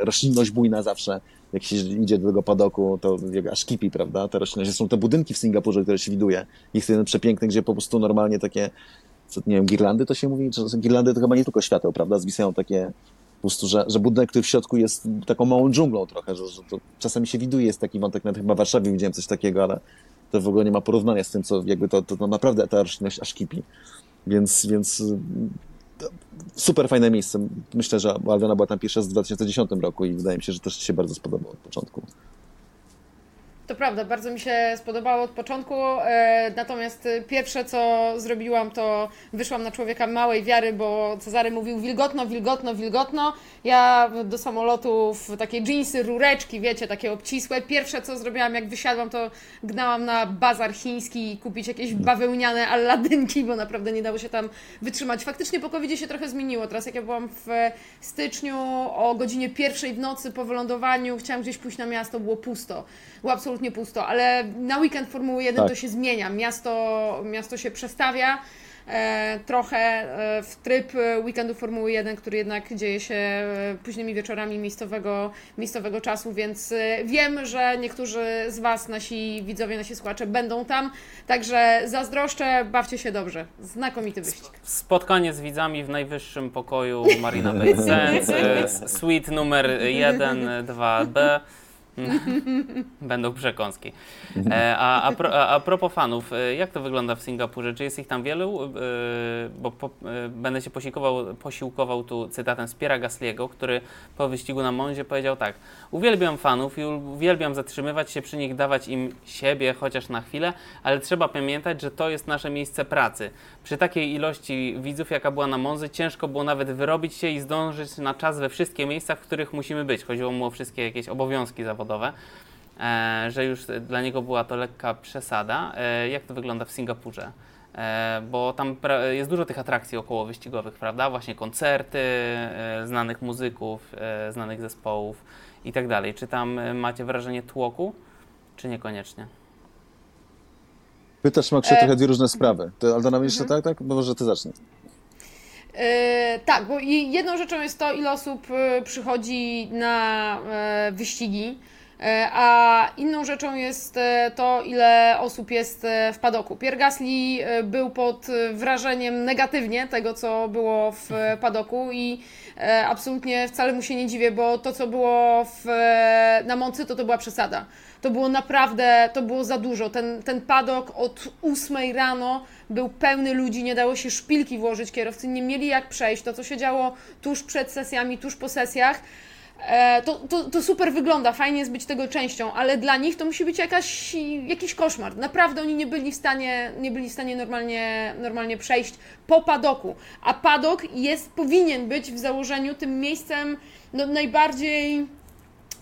roślinność bujna zawsze jak się idzie do tego padoku, to jak aż kipi, prawda? Te rośliny. Są te budynki w Singapurze, które się widuje. Jest jeden przepiękny, gdzie po prostu normalnie takie, co, nie wiem, girlandy to się mówi? Czy girlandy to chyba nie tylko świateł, prawda? Zwisają takie po prostu, że, że budynek, który w środku jest taką małą dżunglą trochę, że, że to czasami się widuje, jest taki wątek, nawet chyba w Warszawie widziałem coś takiego, ale to w ogóle nie ma porównania z tym, co jakby to, to, to naprawdę ta roślinność aż kipi. Więc, więc super fajne miejsce. Myślę, że Alwiana była tam pierwsza w 2010 roku i wydaje mi się, że też się bardzo spodobało od początku. To prawda, bardzo mi się spodobało od początku, e, natomiast pierwsze co zrobiłam to wyszłam na człowieka małej wiary, bo Cezary mówił wilgotno, wilgotno, wilgotno. Ja do samolotu w takie jeansy, rureczki, wiecie, takie obcisłe. Pierwsze co zrobiłam jak wysiadłam to gnałam na bazar chiński kupić jakieś bawełniane alladynki, bo naprawdę nie dało się tam wytrzymać. Faktycznie po covid się trochę zmieniło. Teraz jak ja byłam w styczniu o godzinie pierwszej w nocy po wylądowaniu, chciałam gdzieś pójść na miasto, było pusto. Było absolutnie absolutnie pusto, ale na weekend Formuły 1 tak. to się zmienia. Miasto, miasto się przestawia e, trochę e, w tryb weekendu Formuły 1, który jednak dzieje się e, późnymi wieczorami miejscowego, miejscowego czasu, więc wiem, że niektórzy z Was, nasi widzowie, nasi słuchacze będą tam, także zazdroszczę, bawcie się dobrze. Znakomity wyścig. Spotkanie z widzami w najwyższym pokoju Marina Bay Sands, suite numer 1, 2B. Będą przekąski. E, a, a, pro, a, a propos fanów, e, jak to wygląda w Singapurze? Czy jest ich tam wielu? E, bo po, będę się posiłkował, posiłkował tu cytatem z Piera Gasliego, który po wyścigu na Monzie powiedział tak. Uwielbiam fanów i uwielbiam zatrzymywać się przy nich, dawać im siebie chociaż na chwilę, ale trzeba pamiętać, że to jest nasze miejsce pracy. Przy takiej ilości widzów, jaka była na Monzy, ciężko było nawet wyrobić się i zdążyć na czas we wszystkie miejsca, w których musimy być. Chodziło mu o wszystkie jakieś obowiązki zawodowe e, że już dla niego była to lekka przesada. E, jak to wygląda w Singapurze? E, bo tam jest dużo tych atrakcji około wyścigowych, prawda? Właśnie koncerty znanych muzyków, znanych zespołów i tak dalej. Czy tam macie wrażenie tłoku, czy niekoniecznie? Pytasz, Maksiu, e... trochę dwie różne sprawy. To Aldona, jeszcze mhm. tak, tak? Bo może ty zacznij. tak, bo jedną rzeczą jest to, ile osób przychodzi na wyścigi. E, a inną rzeczą jest e, to, ile osób jest e, w padoku. Pierre Gasly był pod wrażeniem negatywnie tego, co było w padoku i absolutnie wcale mu się nie dziwię, bo to, co było w, na Moncy, to to była przesada. To było naprawdę, to było za dużo. Ten, ten padok od 8 rano był pełny ludzi, nie dało się szpilki włożyć, kierowcy nie mieli jak przejść. To, co się działo tuż przed sesjami, tuż po sesjach, to, to, to, super wygląda, fajnie jest być tego częścią, ale dla nich to musi być jakaś, jakiś koszmar. Naprawdę oni nie byli w stanie, nie byli w stanie normalnie, normalnie przejść po padoku. A padok jest, powinien być w założeniu tym miejscem no, najbardziej,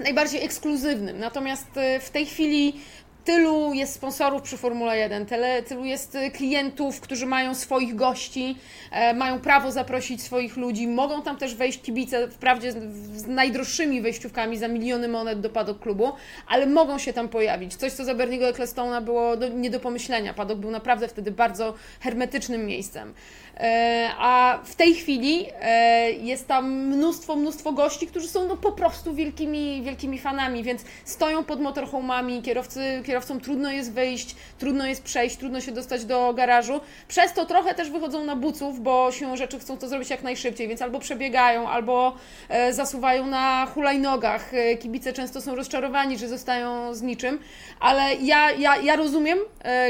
najbardziej ekskluzywnym. Natomiast e, w tej chwili tylu jest sponsorów przy Formule 1, tyle, tylu jest y, klientów, którzy mają swoich gości, e, mają prawo zaprosić swoich ludzi, mogą tam też wejść kibice, wprawdzie z, najdroższymi wejściówkami za miliony monet do padok klubu, ale mogą się tam pojawić. Coś, co za Berniego Ecclestona było do, nie do pomyślenia. Padok był naprawdę wtedy bardzo hermetycznym miejscem. E, a w tej chwili e, jest tam mnóstwo, mnóstwo gości, którzy są no po prostu wielkimi, wielkimi fanami, więc stoją pod motorhome'ami, kierowcy, kierowcom trudno jest wyjść, trudno jest przejść, trudno się dostać do garażu. Przez to trochę też wychodzą na buców, bo siłą rzeczy chcą to zrobić jak najszybciej, więc albo przebiegają, albo e, zasuwają na hulajnogach. Kibice często są rozczarowani, że zostają z niczym, ale ja, ja, ja rozumiem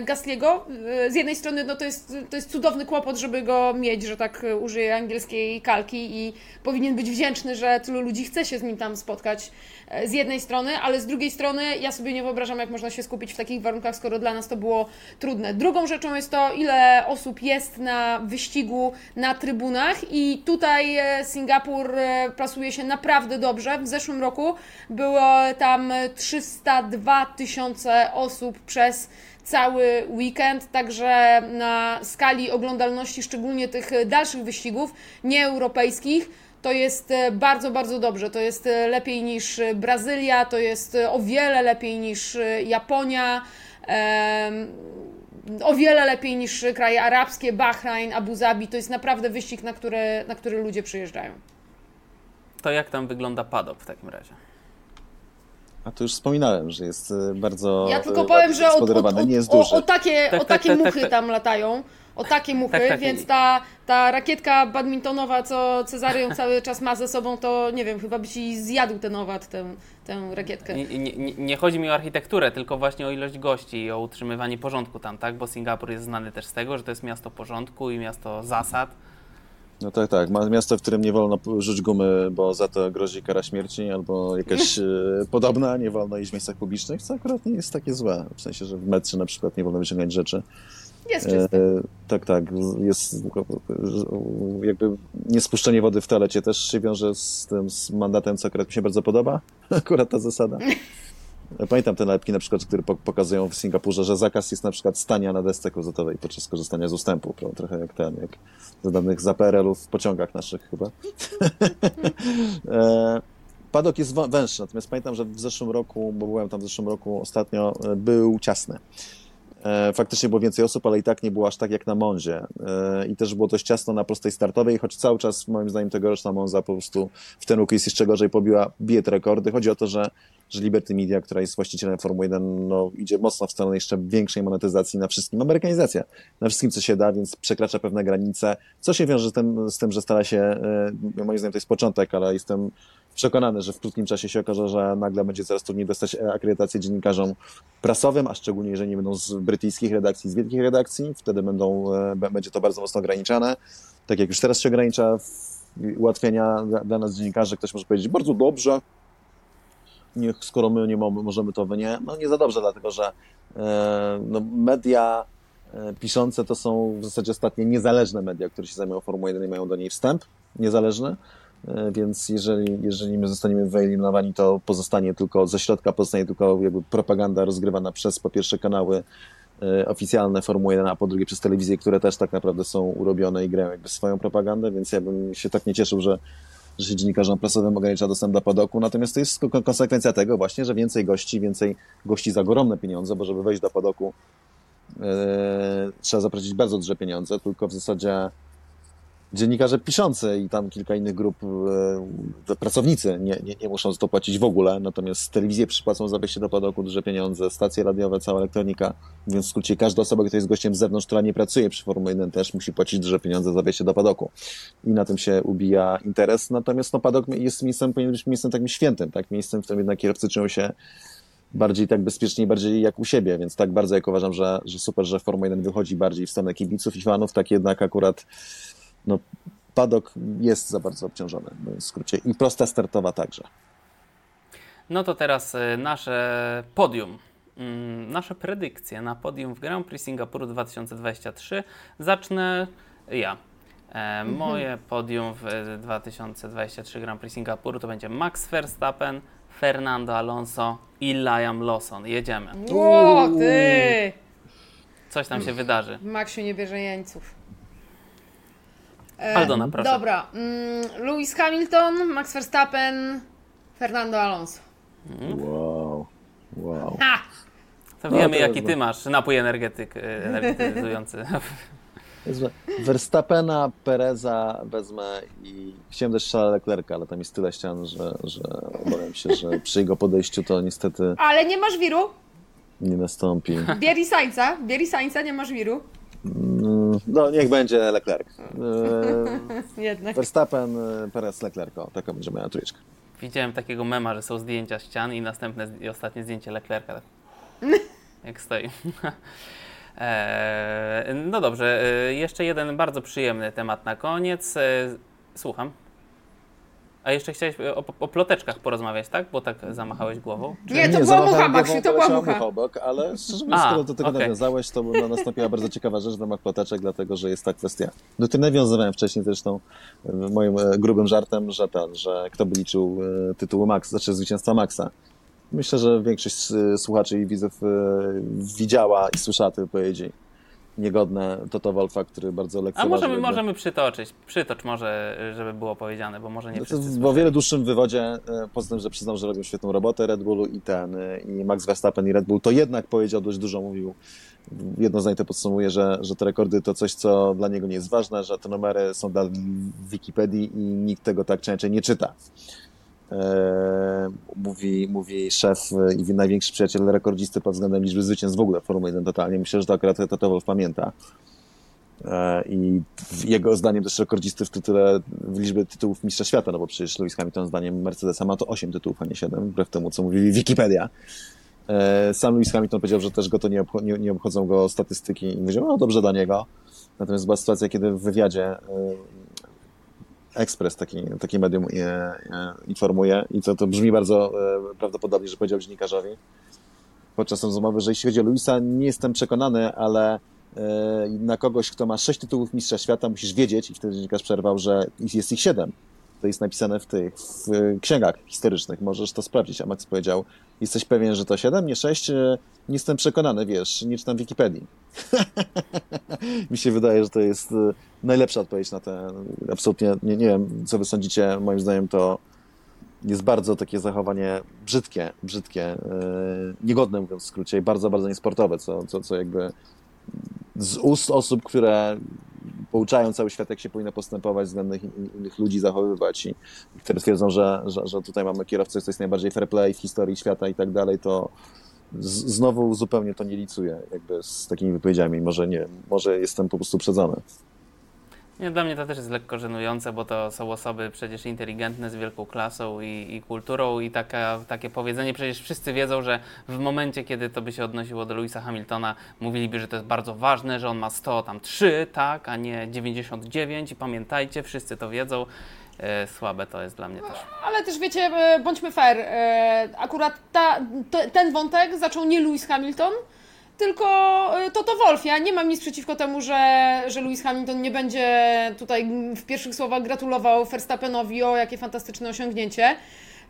Gasliego. Z jednej strony no to, jest, to jest cudowny kłopot, żeby go mieć, że tak użyję angielskiej kalki i powinien być wdzięczny, że tylu ludzi chce się z nim tam spotkać e, z jednej strony, ale z drugiej strony ja sobie nie wyobrażam, jak można się skupić w takich warunkach, skoro dla nas to było trudne. Drugą rzeczą jest to, ile osób jest na wyścigu na trybunach i tutaj e, Singapur e, plasuje się naprawdę dobrze. W zeszłym roku było tam 302 tysiące osób przez cały weekend, także na skali oglądalności, szczególnie tych dalszych wyścigów nieeuropejskich, to jest e, bardzo, bardzo dobrze. To jest e, lepiej niż Brazylia, to jest e, o wiele lepiej niż Japonia. o wiele lepiej niż kraje arabskie, Bahrain, Abu Zabi. To jest naprawdę wyścig, na który, na który ludzie przyjeżdżają. To jak tam wygląda padok w takim razie? A to już wspominałem, że jest e, bardzo. Ja tylko powiem, że o, o, nie jest duży. O, o takie, tak, o tak, takie tak, muchy tak, tam latają. O takie muchy, więc ta, ta rakietka badmintonowa, co Cezary ją cały czas ma ze sobą, to nie wiem, chyba by ci zjadł ten owad, tę, tę rakietkę. Nie, nie, nie, chodzi mi o architekturę, tylko właśnie o ilość gości i o utrzymywanie porządku tam, tak? Bo Singapur jest znany też z tego, że to jest miasto porządku i miasto zasad. No tak, tak. Miasto, w którym nie wolno rzucić gumy, bo za to grozi kara śmierci albo jakaś e, podobna, nie wolno iść w miejscach publicznych, co akurat nie jest takie złe. W sensie, że w metrze na przykład nie wolno wyciągać rzeczy. Jest czysty. E, tak, tak. Jest jakby niespuszczenie wody w toalecie też się wiąże z tym z mandatem, co akurat mi się bardzo podoba. Akurat ta zasada. Pamiętam te nalepki na przykład, które pokazują w Singapurze, że zakaz jest na przykład stania na desce klozetowej podczas korzystania z ustępu. Trochę jak ten, jak za danych za PRL-ów w pociągach naszych chyba. e, padok jest węższy, natomiast pamiętam, że w zeszłym roku, bo byłem tam w zeszłym roku ostatnio, e, był ciasny. E, faktycznie było więcej osób, ale i tak nie było aż tak jak na Monzie. I też było dość ciasno na prostej startowej, choć cały czas moim zdaniem tegoroczna Monza po prostu w ten roku jest jeszcze gorzej, pobiła, bije te rekordy. Chodzi o to, że, że Liberty Media, która jest właścicielem Formuły 1, no, idzie mocno w stronę jeszcze większej monetyzacji na wszystkim. Amerykanizacja na wszystkim, co się da, więc przekracza pewne granice, co się wiąże z tym, z tym że stara się, e, moim zdaniem to jest początek, ale jestem przekonany, że w krótkim czasie się okaże, że nagle będzie coraz trudniej dostać akredytację dziennikarzom prasowym, a szczególnie jeżeli nie będą z brytyjskich redakcji, z wielkich redakcji, wtedy będą, e, będzie to bardzo mocno ograniczane. Tak jak już teraz się ogranicza ułatwienia dla, dla nas dziennikarzy, ktoś może powiedzieć bardzo dobrze, niech skoro my nie możemy, to wy nie. No nie za dobrze, dlatego że e, no, media e, piszące to są w zasadzie ostatnie niezależne media, które się zajmują Formułą 1 i mają do niej wstęp niezależny. E, więc jeżeli, jeżeli my zostaniemy wyeliminowani, to pozostanie tylko, ze środka pozostanie tylko jakby propaganda rozgrywana przez po pierwsze kanały oficjalne Formuły 1, a po drugie przez telewizje, które też tak naprawdę są urobione i grają jakby swoją propagandę, więc ja bym się tak nie cieszył, że, że się dziennikarzom prasowym ogranicza dostęp do padoku, natomiast to jest konsekwencja tego właśnie, że więcej gości, więcej gości za ogromne pieniądze, bo żeby wejść do padoku yy, trzeba zapłacić bardzo duże pieniądze, tylko w zasadzie dziennikarze piszący i tam kilka innych grup, e, pracownicy nie, nie, nie muszą za to płacić w ogóle, natomiast telewizje przypłacą za wejście do padoku duże pieniądze, stacje radiowe, cała elektronika, więc w skrócie każda osoba, która jest gościem z zewnątrz, która nie pracuje przy Formule 1 też musi płacić duże pieniądze za wejście do padoku. I na tym się ubija interes, natomiast no, padok jest miejscem, powinien być miejscem takim świętym, tak, miejscem, w którym jednak kierowcy czują się bardziej tak bezpiecznie, bardziej jak u siebie, więc tak bardzo jak uważam, że, że super, że Formuła 1 wychodzi bardziej w stronę kibiców i fanów, tak jednak akurat no, padok jest za bardzo obciążony, w skrócie, i prosta startowa także. No to teraz y, nasze podium, mm, nasze predykcje na podium w Grand Prix Singapuru 2023. Zacznę ja. E, mhm. Moje podium w 2023 Grand Prix Singapuru to będzie Max Verstappen, Fernando Alonso i Liam Lawson. Jedziemy. O, ty! Coś tam się wydarzy. Maksiu nie bierze jeńców. E, Aldona, proszę. Dobra. Mm, Lewis Hamilton, Max Verstappen, Fernando Alonso. Wow, wow. Ha! To No, wiemy, to jaki ty masz napój energetyk, y, energetyzujący. Verstappena, Pereza wezmę i chciałem też Charlesa Leclerca, ale tam jest tyle ścian, że, że obawiam się, że przy jego podejściu to niestety Ale nie masz wiru? nie nastąpi. Bieri Sańca. Bieri Sańca, nie masz wiru. Mm, No, niech będzie Leclerc. Jednak. Verstappen, yy, Perez, Leclerc. O, taka będzie moja trójeczka. Widziałem takiego mema, że są zdjęcia ścian i następne i ostatnie zdjęcie Leclerca. Tak. Jak stoi. Eee, no dobrze, e, jeszcze jeden bardzo przyjemny temat na koniec. E, Słucham. A jeszcze chciałeś o, o ploteczkach porozmawiać, tak? Bo tak zamachałeś głową. Nie, to była głową, Maksiu, to była poleciała mucha. obok, ale szczerze mówiąc, A, skoro do tego okej. nawiązałeś, to no, nastąpiła bardzo ciekawa rzecz w ramach ploteczek, dlatego że jest ta kwestia. Do tej nawiązywałem wcześniej zresztą e, moim e, grubym żartem, że ten, że kto by liczył e, tytuły Max, znaczy zwycięstwa Maxa. Myślę, że większość e, słuchaczy i widzów e, widziała i słyszała te wypowiedzi niegodne Toto Wolfa, który bardzo A lekceważył. możemy, jakby- możemy przytoczyć. Przytocz może, żeby było powiedziane, bo może nie no wszyscy w o słyszeli. wiele dłuższym wywodzie, e, poza tym, że przyznał, że robią świetną robotę Red Bullu i ten, e, i Max Verstappen i Red Bull, to jednak powiedział dość dużo, mówił, jedno zdanie to podsumuje, że, że te rekordy to coś, co dla niego nie jest ważne, że te numery są dla Wikipedii i nikt tego tak czy inaczej nie czyta. E, mówi, mówi szef e, i największy przyjaciel rekordzisty pod względem liczby zwycięstw w ogóle Formuły 1 totalnie. Myślę, że to akurat Toto pamięta. E, I jego zdaniem też rekordzisty w tytule, w liczbie tytułów mistrza świata, no bo przecież Lewis Hamilton zdaniem Mercedesa ma to 8 tytułów, a nie 7, wbrew temu, co mówi Wikipedia. Sam Lewis Hamilton powiedział, że też go to nie, obcho- nie, nie obchodzą go statystyki i powiedział, no dobrze dla niego. Natomiast była sytuacja, kiedy w wywiadzie e, Express, taki, taki medium e, e, informuje i to, to brzmi bardzo e, prawdopodobnie, że powiedział dziennikarzowi podczas rozmowy, że jeśli chodzi o Luisa, nie jestem przekonany, ale na kogoś, kto ma sześć tytułów mistrza świata, musisz wiedzieć, i wtedy dziennikarz przerwał, że jest ich siedem. To jest napisane w tych w księgach historycznych, możesz to sprawdzić. A Max powiedział, jesteś pewien, że to siedem, nie sześć? Nie jestem przekonany, wiesz, nie czytam Wikipedii. Mi się wydaje, że to jest e, najlepsza odpowiedź na te. Absolutnie nie, nie wiem, co wy sądzicie. Moim zdaniem to jest bardzo takie zachowanie brzydkie, brzydkie, e, niegodne mówiąc w skrócie, i bardzo, bardzo niesportowe, co, co, co jakby z ust osób, które pouczają cały świat, jak się powinno postępować, względem in- innych ludzi zachowywać i, i które twierdzą, że, że, że tutaj mamy kierowcę, co jest najbardziej fair play w historii świata i tak dalej, to znowu zupełnie to nie licuje jakby z takimi wypowiedziami. Może nie, może jestem po prostu uprzedzony. Nie, dla mnie to też jest lekko żenujące, bo to są osoby przecież inteligentne, z wielką klasą i, i kulturą i taka, takie powiedzenie, przecież wszyscy wiedzą, że w momencie, kiedy to by się odnosiło do Louisa Hamiltona, mówiliby, że to jest bardzo ważne, że on ma 100 tam 3, tak, a nie 99 i pamiętajcie, wszyscy to wiedzą. E, słabe to jest dla mnie też. Ale też wiecie, e, bądźmy fair, e, akurat ta, te- ten wątek zaczął nie Lewis Hamilton, tylko Toto Wolff. Ja nie mam nic przeciwko temu, że, że Lewis Hamilton nie będzie tutaj w pierwszych słowach gratulował Verstappenowi, o jakie fantastyczne osiągnięcie.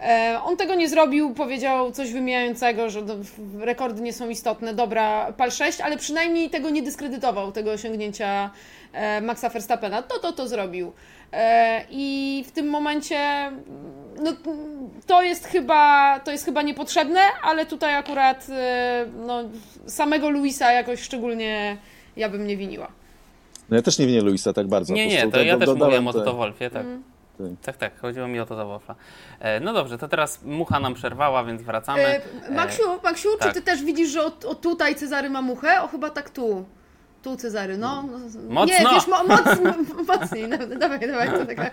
E, On tego nie zrobił, powiedział coś wymijającego, że do- rekordy nie są istotne. Dobra, pal 6, ale przynajmniej tego nie dyskredytował, tego osiągnięcia e, Maxa Verstappena. To, to, to zrobił. E, I w tym momencie no, to, jest chyba, to jest chyba niepotrzebne, ale tutaj akurat no, samego Luisa jakoś szczególnie ja bym nie winiła. No ja też nie winię Luisa tak bardzo. Nie, nie, to ja do- też dodałem mówiłem o Toto Wolfie, tak. Mm. Tak, tak, chodziło mi o to za Wolfa. E, no dobrze, to teraz mucha nam przerwała, więc wracamy. E, Maksiu, Maksiu tak. czy ty też widzisz, że o, o tutaj Cezary ma muchę? O chyba tak tu. Tu Cezary, no. no. Mocno. Nie, wiesz, mo, moc, mocniej. No, dawaj, dawaj, to taka.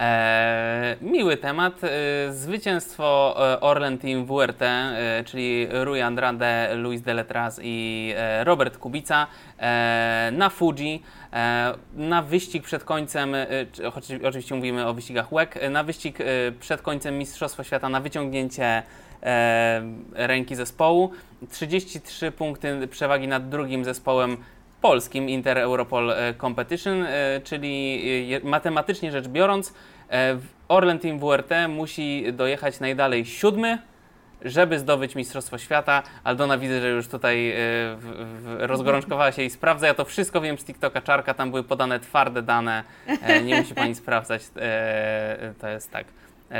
E, miły temat. E, zwycięstwo e, Orlen Team WRT, e, czyli Rui Andrade, Luis Deletraz i e, Robert Kubica e, na Fuji. E, na wyścig przed końcem, e, oczy- oczywiście mówimy o wyścigach WEC, e, na wyścig przed końcem Mistrzostwa Świata na wyciągnięcie ręki zespołu. 33 punkty przewagi nad drugim zespołem polskim Inter Europol Competition, czyli matematycznie rzecz biorąc, Orlen Team WRT musi dojechać najdalej siódmy, żeby zdobyć Mistrzostwo Świata. Aldona widzę, że już tutaj w, rozgorączkowała się i sprawdza. Ja to wszystko wiem z TikToka Czarka, tam były podane twarde dane. Nie musi pani sprawdzać. To jest tak,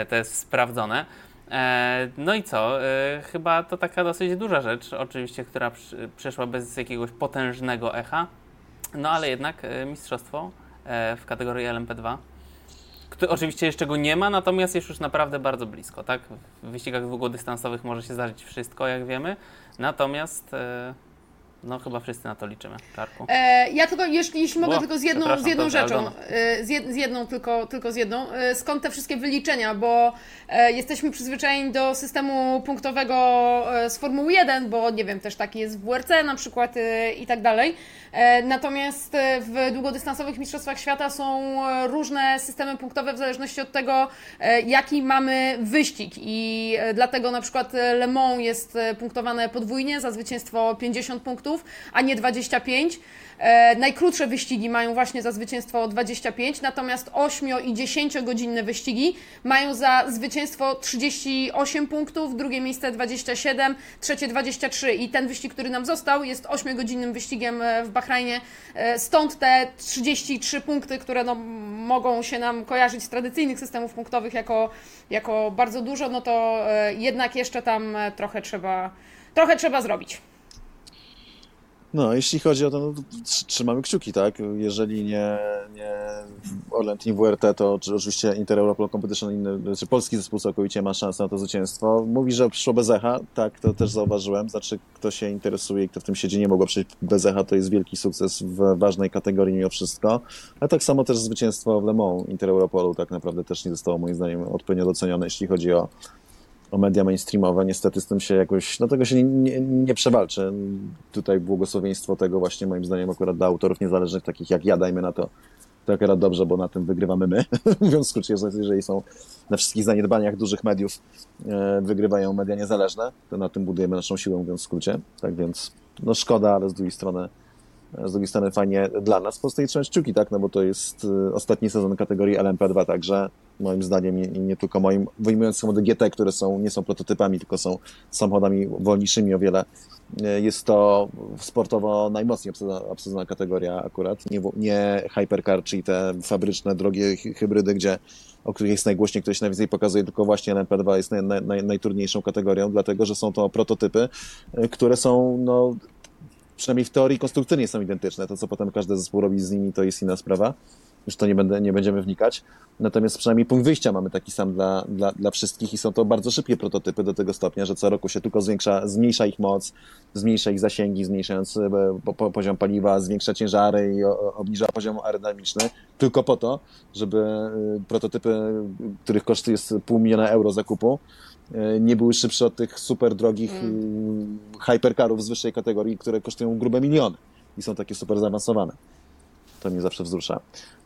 to jest sprawdzone. E, no i co? E, chyba to taka dosyć duża rzecz, oczywiście, która przeszła bez jakiegoś potężnego echa. No ale jednak e, mistrzostwo w kategorii LMP2. Który oczywiście jeszcze go nie ma, natomiast jest już naprawdę bardzo blisko, tak? W wyścigach długodystansowych może się zdarzyć wszystko, jak wiemy. Natomiast no chyba wszyscy na to liczymy, Czarku. E, ja tylko, jeśli, jeśli mogę, tylko z jedną, z jedną rzeczą, e, z, jed, z, jedną tylko, tylko z jedną. E, skąd te wszystkie wyliczenia, bo e, jesteśmy przyzwyczajeni do systemu punktowego z Formuły 1, bo nie wiem, też taki jest w WRC na przykład i tak dalej. Natomiast w długodystansowych Mistrzostwach Świata są różne systemy punktowe w zależności od tego, jaki mamy wyścig i dlatego na przykład Le Mans jest punktowane podwójnie za zwycięstwo 50 punktów, punktów, a nie 25. E, najkrótsze wyścigi mają właśnie za zwycięstwo 25, natomiast 8 i 10 godzinne wyścigi mają za zwycięstwo 38 punktów, drugie miejsce 27, trzecie 23 i ten wyścig, który nam został jest 8-godzinnym wyścigiem e, w Bahrajnie, e, stąd te 33 punkty, które no, mogą się nam kojarzyć z tradycyjnych systemów punktowych jako, jako bardzo dużo, no to e, jednak jeszcze tam e, trochę trzeba, trochę trzeba zrobić. No, jeśli chodzi o to, no, trzymamy kciuki, tak? Jeżeli nie, nie Orlen Team WRT, to oczywiście Inter Europol Competition, inny, czy polski zespół całkowicie ma szansę na to zwycięstwo. Mówi, że przyszło bez echa, tak, to też zauważyłem. Znaczy, kto się interesuje i kto w tym siedzi, nie mogło przejść bez echa, to jest wielki sukces w ważnej kategorii mimo wszystko. A tak samo też zwycięstwo w Le Mans Inter Europolu tak naprawdę też nie zostało moim zdaniem odpowiednio docenione, jeśli chodzi o o media mainstreamowe. Niestety z tym się jakoś, no tego się nie, nie, nie, przewalczy. Tutaj błogosławieństwo tego właśnie moim zdaniem akurat dla autorów niezależnych, takich jak ja, dajmy na to, to akurat dobrze, bo na tym wygrywamy my. Mówiąc w skrócie, jeżeli są na wszystkich zaniedbaniach dużych mediów e, wygrywają media niezależne, to na tym budujemy naszą siłę, mówiąc w skrócie. Tak więc, no szkoda, ale z drugiej strony z drugiej strony fajnie dla nas. Pozostaje trzymać kciuki, tak, no bo to jest y, ostatni sezon kategorii LMP2, także moim zdaniem i nie tylko moim, wyjmując samochody GT, które są, nie są prototypami, tylko są samochodami wolniejszymi o wiele, y, jest to sportowo najmocniej obsadzona kategoria akurat, nie, nie hypercar, czyli te fabryczne, drogie hybrydy, gdzie o których jest najgłośniej, się najwięcej pokazuje, tylko właśnie LMP2 jest naj, naj, najtrudniejszą kategorią, dlatego że są to prototypy, y, które są no, przynajmniej w teorii konstrukcyjnie są identyczne. To, co potem każdy zespół robi z nimi, to jest inna sprawa. Już to nie, będę, nie będziemy wnikać. Natomiast przynajmniej punkt wyjścia mamy taki sam dla, dla, dla wszystkich i są to bardzo szybkie prototypy do tego stopnia, że co roku się tylko zwiększa, zmniejsza ich moc, zmniejsza ich zasięgi, zmniejszając e, po, poziom paliwa, zwiększa ciężary i obniża poziom aerodynamiczny, tylko po to, żeby e, prototypy, których koszt jest pół miliona euro zakupu, nie były szybsze od tych super drogich mm. hypercarów z wyższej kategorii, które kosztują grube miliony i są takie super zaawansowane. To mnie zawsze wzrusza.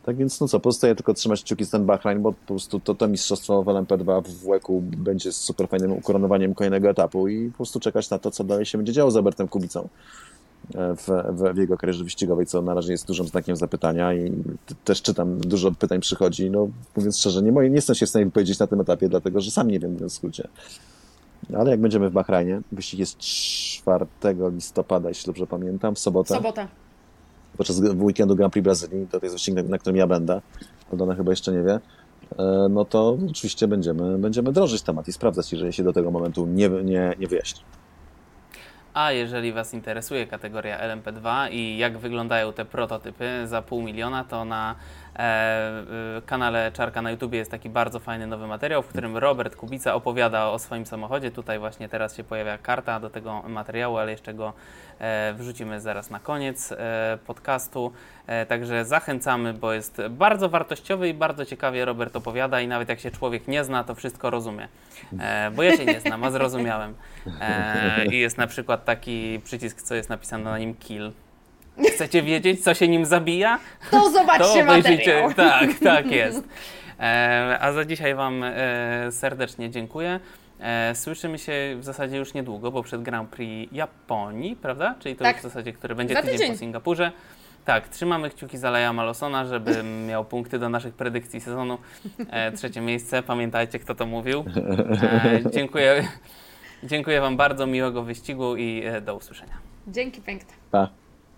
Tak więc, no co, pozostaje tylko trzymać kciuki z ten Bahrain, bo po prostu to, to mistrzostwo w LMP2 w WEC-u będzie super fajnym ukoronowaniem kolejnego etapu i po prostu czekać na to, co dalej się będzie działo z Albertem Kubicą w, w, w, jego karierze wyścigowej, co na razie jest dużym znakiem zapytania i też czytam, dużo pytań przychodzi. No, mówiąc szczerze, nie, nie jestem się w stanie wypowiedzieć na tym etapie, dlatego że sam nie wiem, w skrócie. Ale jak będziemy w Bahrajnie, wyścig jest 4 listopada, jeśli dobrze pamiętam, w sobotę. Sobota. Podczas weekendu Grand Prix Brazylii, to jest wyścig, na, na którym ja będę, Aldona chyba jeszcze nie wie, e, no to oczywiście będziemy, będziemy drążyć temat i sprawdzać, jeżeli się do tego momentu nie, nie, nie wyjaśni. A jeżeli Was interesuje kategoria LMP2 i jak wyglądają te prototypy za pół miliona, to na kanale Czarka na YouTube jest taki bardzo fajny nowy materiał, w którym Robert Kubica opowiada o swoim samochodzie. Tutaj właśnie teraz się pojawia karta do tego materiału, ale jeszcze go e, wrzucimy zaraz na koniec e, podcastu. E, także zachęcamy, bo jest bardzo wartościowy i bardzo ciekawie Robert opowiada i nawet jak się człowiek nie zna, to wszystko rozumie. E, bo ja się nie znam, a zrozumiałem. I jest na przykład taki przycisk, co jest napisane na nim kill. Chcecie wiedzieć, co się nim zabija? To zobaczcie to materiał. Tak, tak jest. E, a za dzisiaj Wam e, serdecznie dziękuję. E, słyszymy się w zasadzie już niedługo, bo przed Grand Prix Japonii, prawda? Czyli to Tak. już w zasadzie, który będzie Za tydzień, tydzień. po Singapurze. Tak, trzymamy kciuki za Leja Malosona, żeby miał punkty do naszych predykcji sezonu. E, trzecie miejsce, pamiętajcie kto to mówił. E, dziękuję, dziękuję Wam bardzo, miłego wyścigu i e, do usłyszenia. Dzięki piękne. Pa.